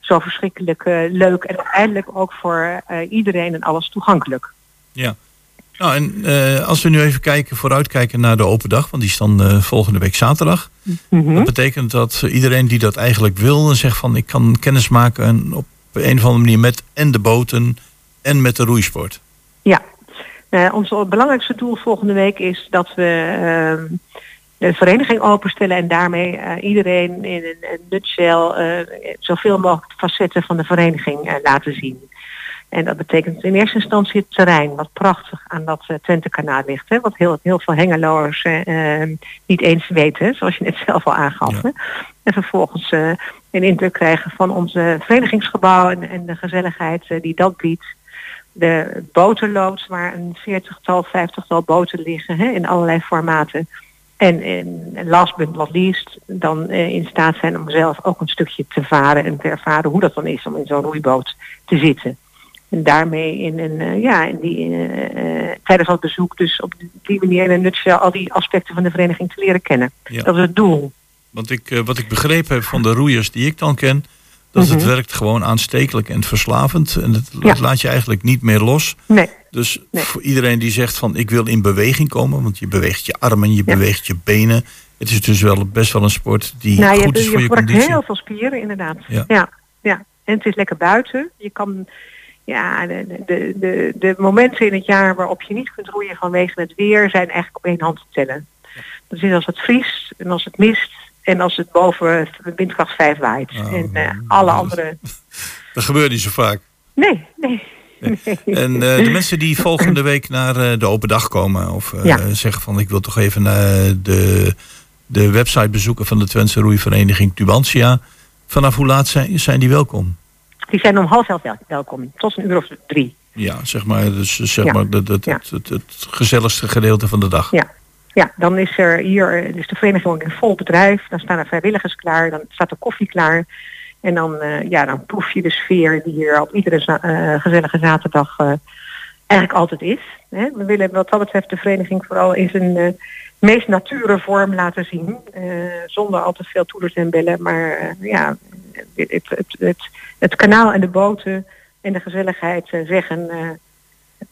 zo verschrikkelijk eh, leuk en uiteindelijk ook voor eh, iedereen en alles toegankelijk. Ja. Nou, en eh, als we nu even kijken, vooruitkijken naar de open dag, want die is dan volgende week zaterdag. Mhm. Dat betekent dat iedereen die dat eigenlijk wil en zegt van ik kan kennis maken en op een of andere manier met en de boten en met de roeisport. Ja, Eh, ons belangrijkste doel volgende week is dat we ehm, de vereniging openstellen en daarmee eh, iedereen in een, een nutshell eh, zoveel mogelijk facetten van de vereniging eh, laten zien. En dat betekent in eerste instantie het terrein, wat prachtig aan dat Twentekanaal ligt. Hè, wat heel, heel veel hengeloers eh, eh, niet eens weten, zoals je net zelf al aangaf. Ja. En vervolgens een indruk krijgen van onze verenigingsgebouw en, en de gezelligheid die dat biedt. De botenloods waar een veertigtal, vijftigtal boten liggen hè, in allerlei formaten. En, en last but not least dan eh, in staat zijn om zelf ook een stukje te varen en te ervaren hoe dat dan is om in zo'n roeiboot te zitten. En daarmee in een, eh, ja, in die, eh, tijdens dat bezoek dus op die manier in een nutshell al die aspecten van de vereniging te leren kennen. Ja. Dat is het doel. Want ik, eh, wat ik begrepen heb van de roeiers die ik dan ken, dat het Mhm. werkt gewoon aanstekelijk en verslavend. En het, Ja. laat je eigenlijk niet meer los. Nee, Dus Nee. voor iedereen die zegt van ik wil in beweging komen, want je beweegt je armen, je Ja. beweegt je benen. Het is dus wel best wel een sport die nou, je, goed is je voor je gebruikt conditie. heel veel spieren, inderdaad. Ja. Ja. Ja, En het is lekker buiten. Je kan, ja, de, de, de, de momenten in het jaar waarop je niet kunt roeien vanwege het weer zijn eigenlijk op één hand te tellen. Dat is als het vriest en als het mist en als het boven windkracht 5 waait. Oh, en eh, dat alle andere. Dat gebeurt niet zo vaak. Nee, nee. En eh, de mensen die volgende week naar eh, de open dag komen of Ja. zeggen van ik wil toch even de, de website bezoeken van de Twentse roeivereniging Tubantia. Vanaf hoe laat zijn, zijn die welkom? Die zijn om half elf wel- welkom. Tot een uur of drie. Ja, zeg maar, dus, zeg Ja. maar het, Ja. het, het, het gezelligste gedeelte van de dag. Ja. Ja, dan is er hier, eh, is de vereniging in vol bedrijf. Dan staan er vrijwilligers klaar, dan staat de koffie klaar. En dan, eh, ja, dan proef je de sfeer die hier op iedere eh, gezellige zaterdag eigenlijk altijd is. Hè. We willen wat dat betreft de vereniging vooral in zijn meest nature vorm laten zien. zonder al te veel toeters en bellen. Maar ja, het, het, het, het, kanaal en de boten en de gezelligheid zeggen,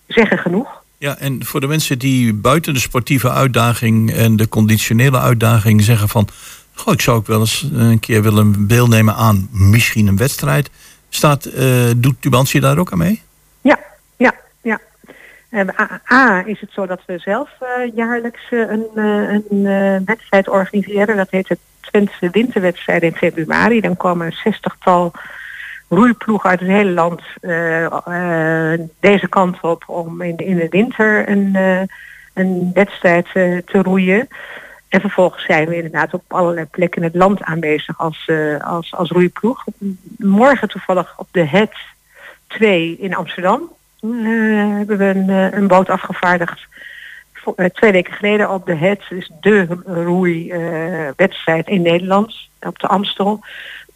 zeggen genoeg. Ja, en voor de mensen die buiten de sportieve uitdaging en de conditionele uitdaging zeggen van... Goh, ik zou ook wel eens een keer willen deelnemen aan misschien een wedstrijd. Staat, eh, doet Tubantia daar ook aan mee? Ja, ja, ja. Eh, A, is het zo dat we zelf eh, jaarlijks eh, een, eh, een eh, wedstrijd organiseren. Dat heet de Twentse Winterwedstrijd in februari. Dan komen een zestigtal roeiploegen uit het hele land eh, eh, deze kant op om in, in de winter een, eh, een wedstrijd te roeien. En vervolgens zijn we inderdaad op allerlei plekken in het land aanwezig als, eh, als, als roeiploeg. Morgen toevallig op de Het 2 in Amsterdam hebben we een, een boot afgevaardigd. Twee weken geleden op de Het, dus de roeiwedstrijd in Nederland, op de Amstel.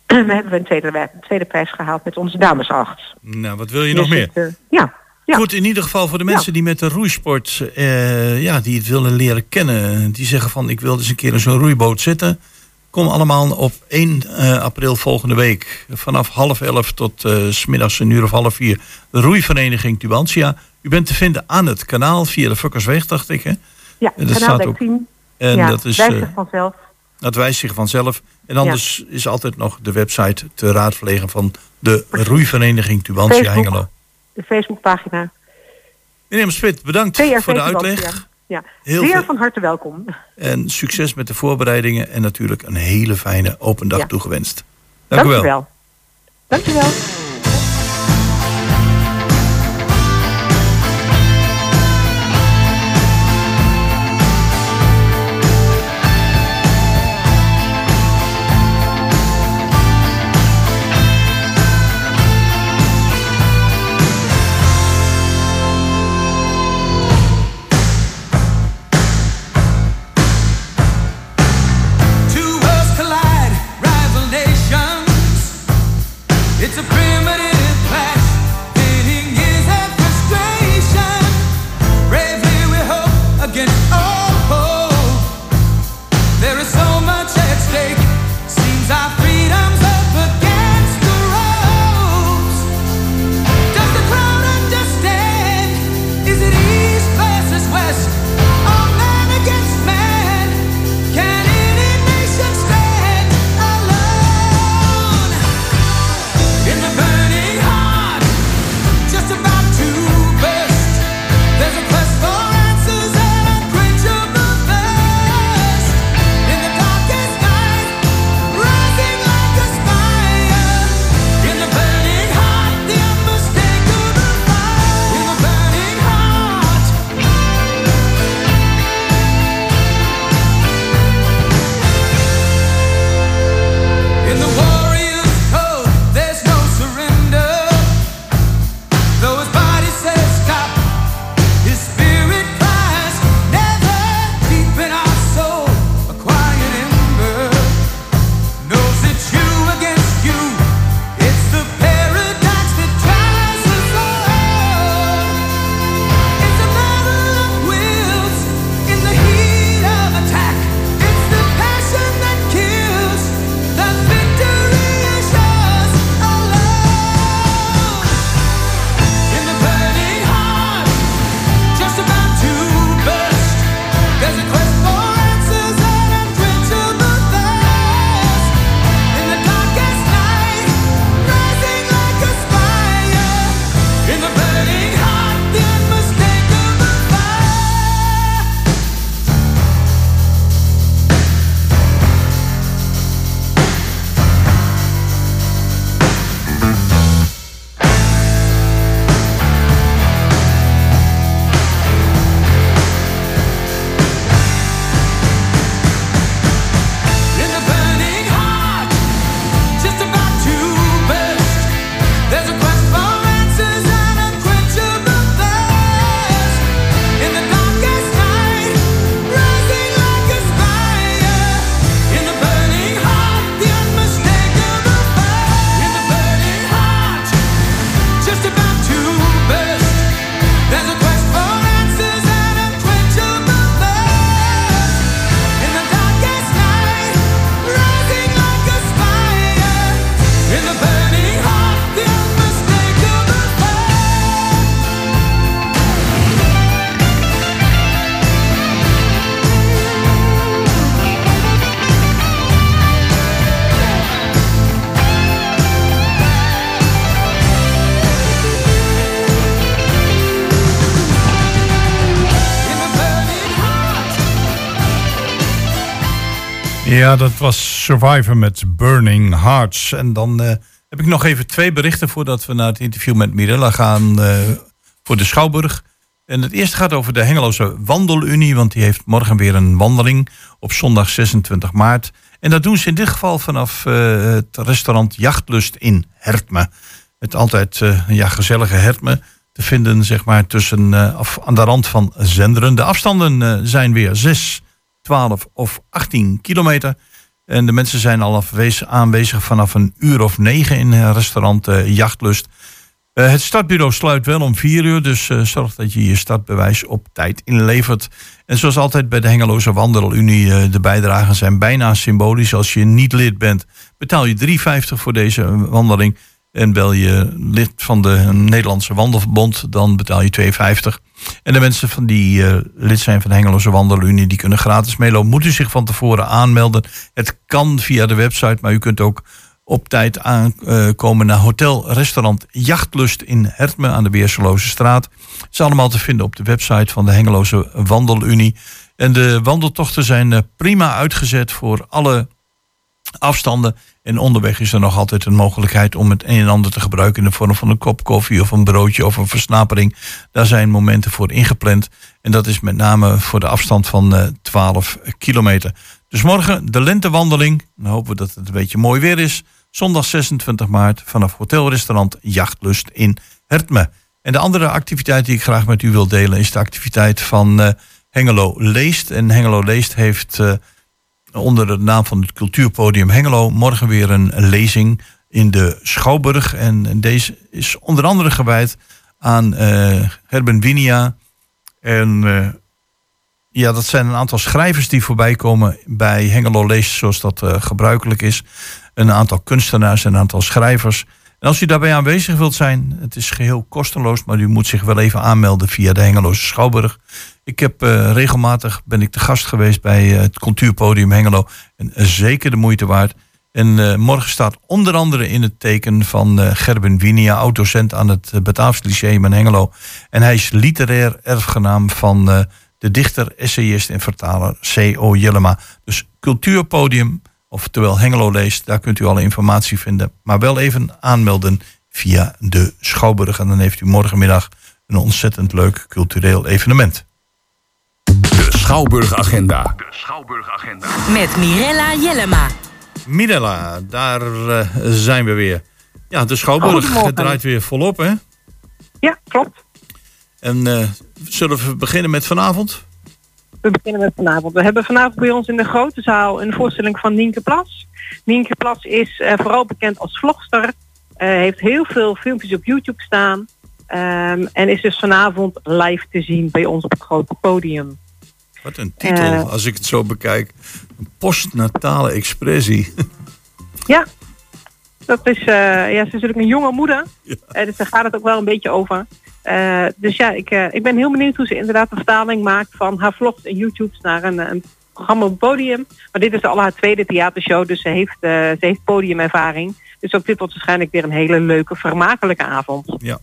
we hebben een tweede, een tweede prijs gehaald met onze damesacht. Nou, wat wil je nog Dus meer? het, eh, ja, ja. Goed, in ieder geval voor de mensen Ja. die met de roeisport, eh, ja, die het willen leren kennen. Die zeggen van ik wil eens een keer in zo'n roeiboot zitten. Kom allemaal op 1 eh, april volgende week. Vanaf half elf tot eh, s smiddags een uur of half vier. De roeivereniging Tubantia. U bent te vinden aan het kanaal via de Fukkersweg, dacht ik. Hè? ja En dat kanaal staat ook- 13. En ja, dat, is, eh, vanzelf. Dat wijst zich vanzelf. En anders is altijd nog de website te raadplegen van de roeivereniging Tubantia Facebook. Hengelo. De Facebookpagina. Meneer Spit, bedankt TRV voor de Tubantia. uitleg. Ja. Heel Zeer veel- van harte welkom. En succes met de voorbereidingen. En natuurlijk een hele fijne open dag Ja. toegewenst. Dank, u wel. wel. Dank u wel. Ja, dat was Survivor met Burning Hearts. En dan eh, heb ik nog even twee berichten voordat we naar het interview met Mirella gaan eh, voor de Schouwburg. En het eerste gaat over de Hengeloze Wandelunie, want die heeft morgen weer een wandeling op zondag 26 maart. En dat doen ze in dit geval vanaf eh, het restaurant Jachtlust in Hertme. Het altijd ja, gezellige Hertme te vinden, zeg maar, tussen, af, aan de rand van Zenderen. De afstanden zijn weer 6, 12 of 18 kilometer. En de mensen zijn al aanwezig vanaf een uur of negen in het restaurant eh, Jachtlust. Eh, het startbureau sluit wel om vier uur, dus eh, zorg dat je je startbewijs op tijd inlevert. En zoals altijd bij de Hengeloze Wandelunie, eh, de bijdragen zijn bijna symbolisch. Als je niet lid bent, betaal je 3,50 voor deze eh, wandeling. En bel je lid van de Nederlandse Wandelverbond, dan betaal je 2,50. En de mensen van die eh, lid zijn van de Hengeloze Wandelunie, die kunnen gratis meelopen. Moet u zich van tevoren aanmelden. Het kan via de website, maar u kunt ook op tijd aankomen naar hotel, restaurant Jachtlust in Hertme aan de Beerseloze straat. Het is allemaal te vinden op de website van de Hengeloze Wandelunie. En de wandeltochten zijn eh, prima uitgezet voor alle afstanden. En onderweg is er nog altijd een mogelijkheid om het een en ander te gebruiken in de vorm van een kop koffie of een broodje of een versnapering. Daar zijn momenten voor ingepland. En dat is met name voor de afstand van eh 12 kilometer. Dus morgen de lentewandeling. Dan hopen we dat het een beetje mooi weer is. Zondag 26 maart vanaf hotelrestaurant Jachtlust in Hertme. En de andere activiteit die ik graag met u wil delen is de activiteit van eh, Hengelo Leest. En Hengelo Leest heeft eh, onder de naam van het cultuurpodium Hengelo morgen weer een lezing in de Schouwburg. En deze is onder andere gewijd aan eh Herben Winia. En eh, ja, dat zijn een aantal schrijvers die voorbij komen bij Hengelo Leest, zoals dat eh, gebruikelijk is. Een aantal kunstenaars en een aantal schrijvers. En als u daarbij aanwezig wilt zijn, het is geheel kosteloos, maar u moet zich wel even aanmelden via de Hengeloze Schouwburg. Ik heb eh, regelmatig ben ik te gast geweest bij eh, het cultuurpodium Hengelo. En eh, zeker de moeite waard. En morgen staat onder andere in het teken van Gerben Winia, oud-docent aan het Bataafs Lyceum in Hengelo. En hij is literair erfgenaam van de dichter, essayist en vertaler C.O. Jellema. Dus cultuurpodium, oftewel Hengelo leest, daar kunt u alle informatie vinden. Maar wel even aanmelden via de Schouwburg. En dan heeft u morgenmiddag een ontzettend leuk cultureel evenement. De Schouwburg-agenda. Met Mirella Jellema. Mirella, daar eh, zijn we weer. Ja, de Schouwburg het draait weer volop, hè? Ja, klopt. En eh, zullen we beginnen met vanavond? We beginnen met vanavond. We hebben vanavond bij ons in de grote zaal een voorstelling van Nienke Plas. Nienke Plas is eh, vooral bekend als vlogster. Eh, heeft heel veel filmpjes op YouTube staan. Ehm, en is dus vanavond live te zien bij ons op het grote podium. Wat een titel, Eh. als ik het zo bekijk. Een postnatale expressie. Ja, dat is, ja, ze is natuurlijk een jonge moeder. Ja. Eh, dus daar gaat het ook wel een beetje over. Eh, dus ja, ik, eh, ik ben heel benieuwd hoe ze inderdaad een vertaling maakt van haar vlogs en YouTube's naar een, een programma op podium. Maar dit is al haar tweede theatershow, dus ze heeft, eh, ze heeft podiumervaring. Dus ook dit wordt waarschijnlijk weer een hele leuke, vermakelijke avond. Ja.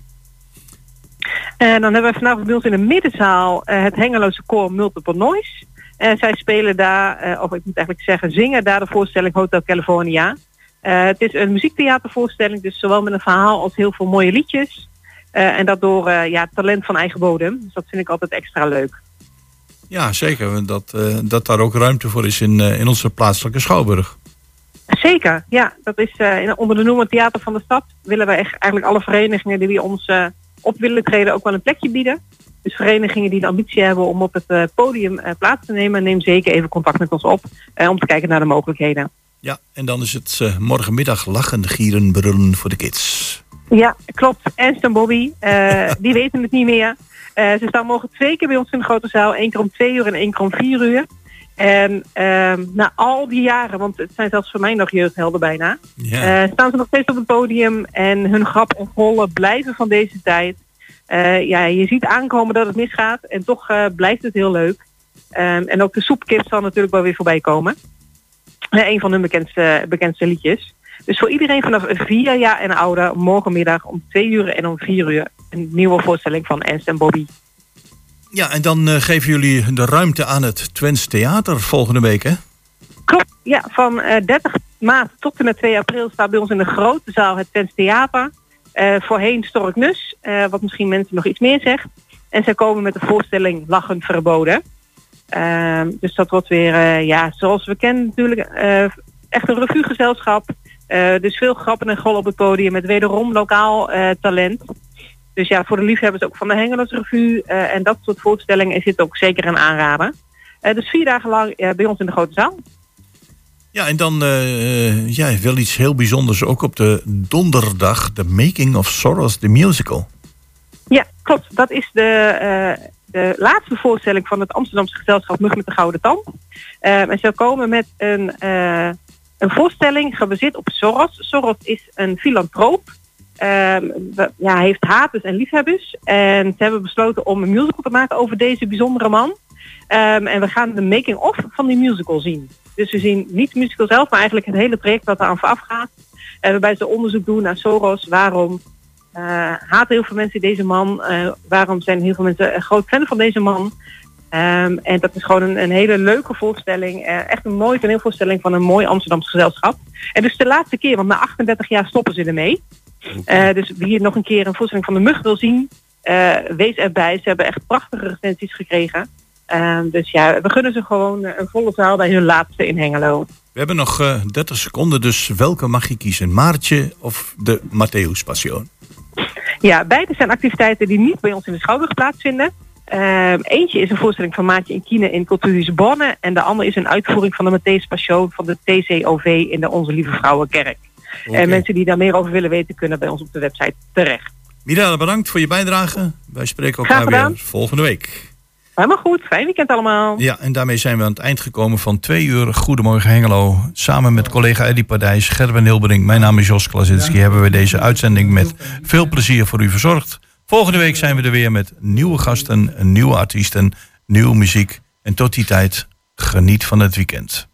En dan hebben we vanavond bij ons in de middenzaal het Hengeloze Koor Multiple Noise. En zij spelen daar, of ik moet eigenlijk zeggen, zingen daar de voorstelling Hotel California. Het is een muziektheatervoorstelling, dus zowel met een verhaal als heel veel mooie liedjes. Eh, en dat door eh, ja, talent van eigen bodem. Dus dat vind ik altijd extra leuk. Ja, zeker. Dat, eh, dat daar ook ruimte voor is in, in onze plaatselijke Schouwburg. Zeker, ja. Dat is onder de noemer Theater van de Stad willen we echt eigenlijk alle verenigingen die we ons op willen treden ook wel een plekje bieden. Dus verenigingen die de ambitie hebben om op het podium plaats te nemen, neem zeker even contact met ons op om te kijken naar de mogelijkheden. Ja, en dan is het morgenmiddag lachen, gieren, brullen voor de kids. Ja, klopt. Ernst en Bobby, eh, die weten het niet meer. Eh, ze staan morgen twee keer bij ons in de grote zaal. één keer om twee uur en één keer om vier uur. En ehm, na al die jaren, want het zijn zelfs voor mij nog jeugdhelden bijna... Eh, staan ze nog steeds op het podium en hun grap en rollen blijven van deze tijd. Ja, je ziet aankomen dat het misgaat en toch blijft het heel leuk. Ehm, en ook de soepkip zal natuurlijk wel weer voorbij komen. Een van hun bekendste, bekendste liedjes. Dus voor iedereen vanaf vier jaar en ouder, morgenmiddag om twee uur en om vier uur... een nieuwe voorstelling van Ernst en Bobby. ja en dan eh, geven jullie de ruimte aan het Twents Theater volgende week, hè? Klopt, ja, van eh 30 maart tot en met 2 april staat bij ons in de grote zaal het Tens Theater. Eh, voorheen Stork Nus, eh, wat misschien mensen nog iets meer zegt. En zij komen met de voorstelling Lachen Verboden. Ehm, dus dat wordt weer, eh, ja, zoals we kennen natuurlijk, eh, echt een revuegezelschap. Eh, dus veel grappen en gol op het podium met wederom lokaal eh, talent. Dus ja, voor de liefhebbers ook van de Hengelos Revue eh, en dat soort voorstellingen is dit ook zeker een aanrader. Dus vier dagen lang bij ons in de grote zaal. Ja, en dan eh, ja, wel iets heel bijzonders. Ook op de donderdag, de Making of Soros, the musical. Ja, klopt. Dat is de, de laatste voorstelling van het Amsterdamse gezelschap Mug met de Gouden Tand. Ehm, en ze komen met een, een voorstelling gebaseerd op Soros. Soros is een filantroop. Ehm, ja, heeft haters en liefhebbers. En ze hebben besloten om een musical te maken over deze bijzondere man. Ehm, en we gaan de making-of van die musical zien. Dus we zien niet musical zelf, maar eigenlijk het hele project wat eraan vooraf gaat. En waarbij ze onderzoek doen naar Soros, waarom eh, haten heel veel mensen deze man, eh, waarom zijn heel veel mensen een groot fan van deze man. Ehm, en dat is gewoon een, een hele leuke voorstelling. eh, echt een mooie toneelvoorstelling van een mooi Amsterdamse gezelschap. En dus de laatste keer, want na 38 jaar stoppen ze ermee. Eh, dus wie hier nog een keer een voorstelling van de mug wil zien, eh, wees erbij. Ze hebben echt prachtige recensies gekregen. Ehm, dus ja, we gunnen ze gewoon een volle zaal bij hun laatste in Hengelo. We hebben nog eh 30 seconden, dus welke mag je kiezen? Maartje of de Matthäus Passion? Ja, beide zijn activiteiten die niet bij ons in de Schouwburg plaatsvinden. Ehm, eentje is een voorstelling van Maatje in Kine in Cultuurhuis Bonne. En de andere is een uitvoering van de Matthäus Passion van de TCOV in de Onze Lieve Vrouwenkerk. En mensen die daar meer over willen weten kunnen bij ons op de website terecht. Mirella, bedankt voor je bijdrage. Wij spreken elkaar weer volgende week. Helemaal goed, fijn weekend allemaal. Ja, en daarmee zijn we aan het eind gekomen van twee uur Goedemorgen Hengelo. Samen met collega Eddie Pardijs, Gerben Hilbering, mijn naam is Jos Klasinski. Hebben we deze uitzending met veel plezier voor u verzorgd. Volgende week zijn we er weer met nieuwe gasten, nieuwe artiesten, nieuwe muziek. En tot die tijd, geniet van het weekend.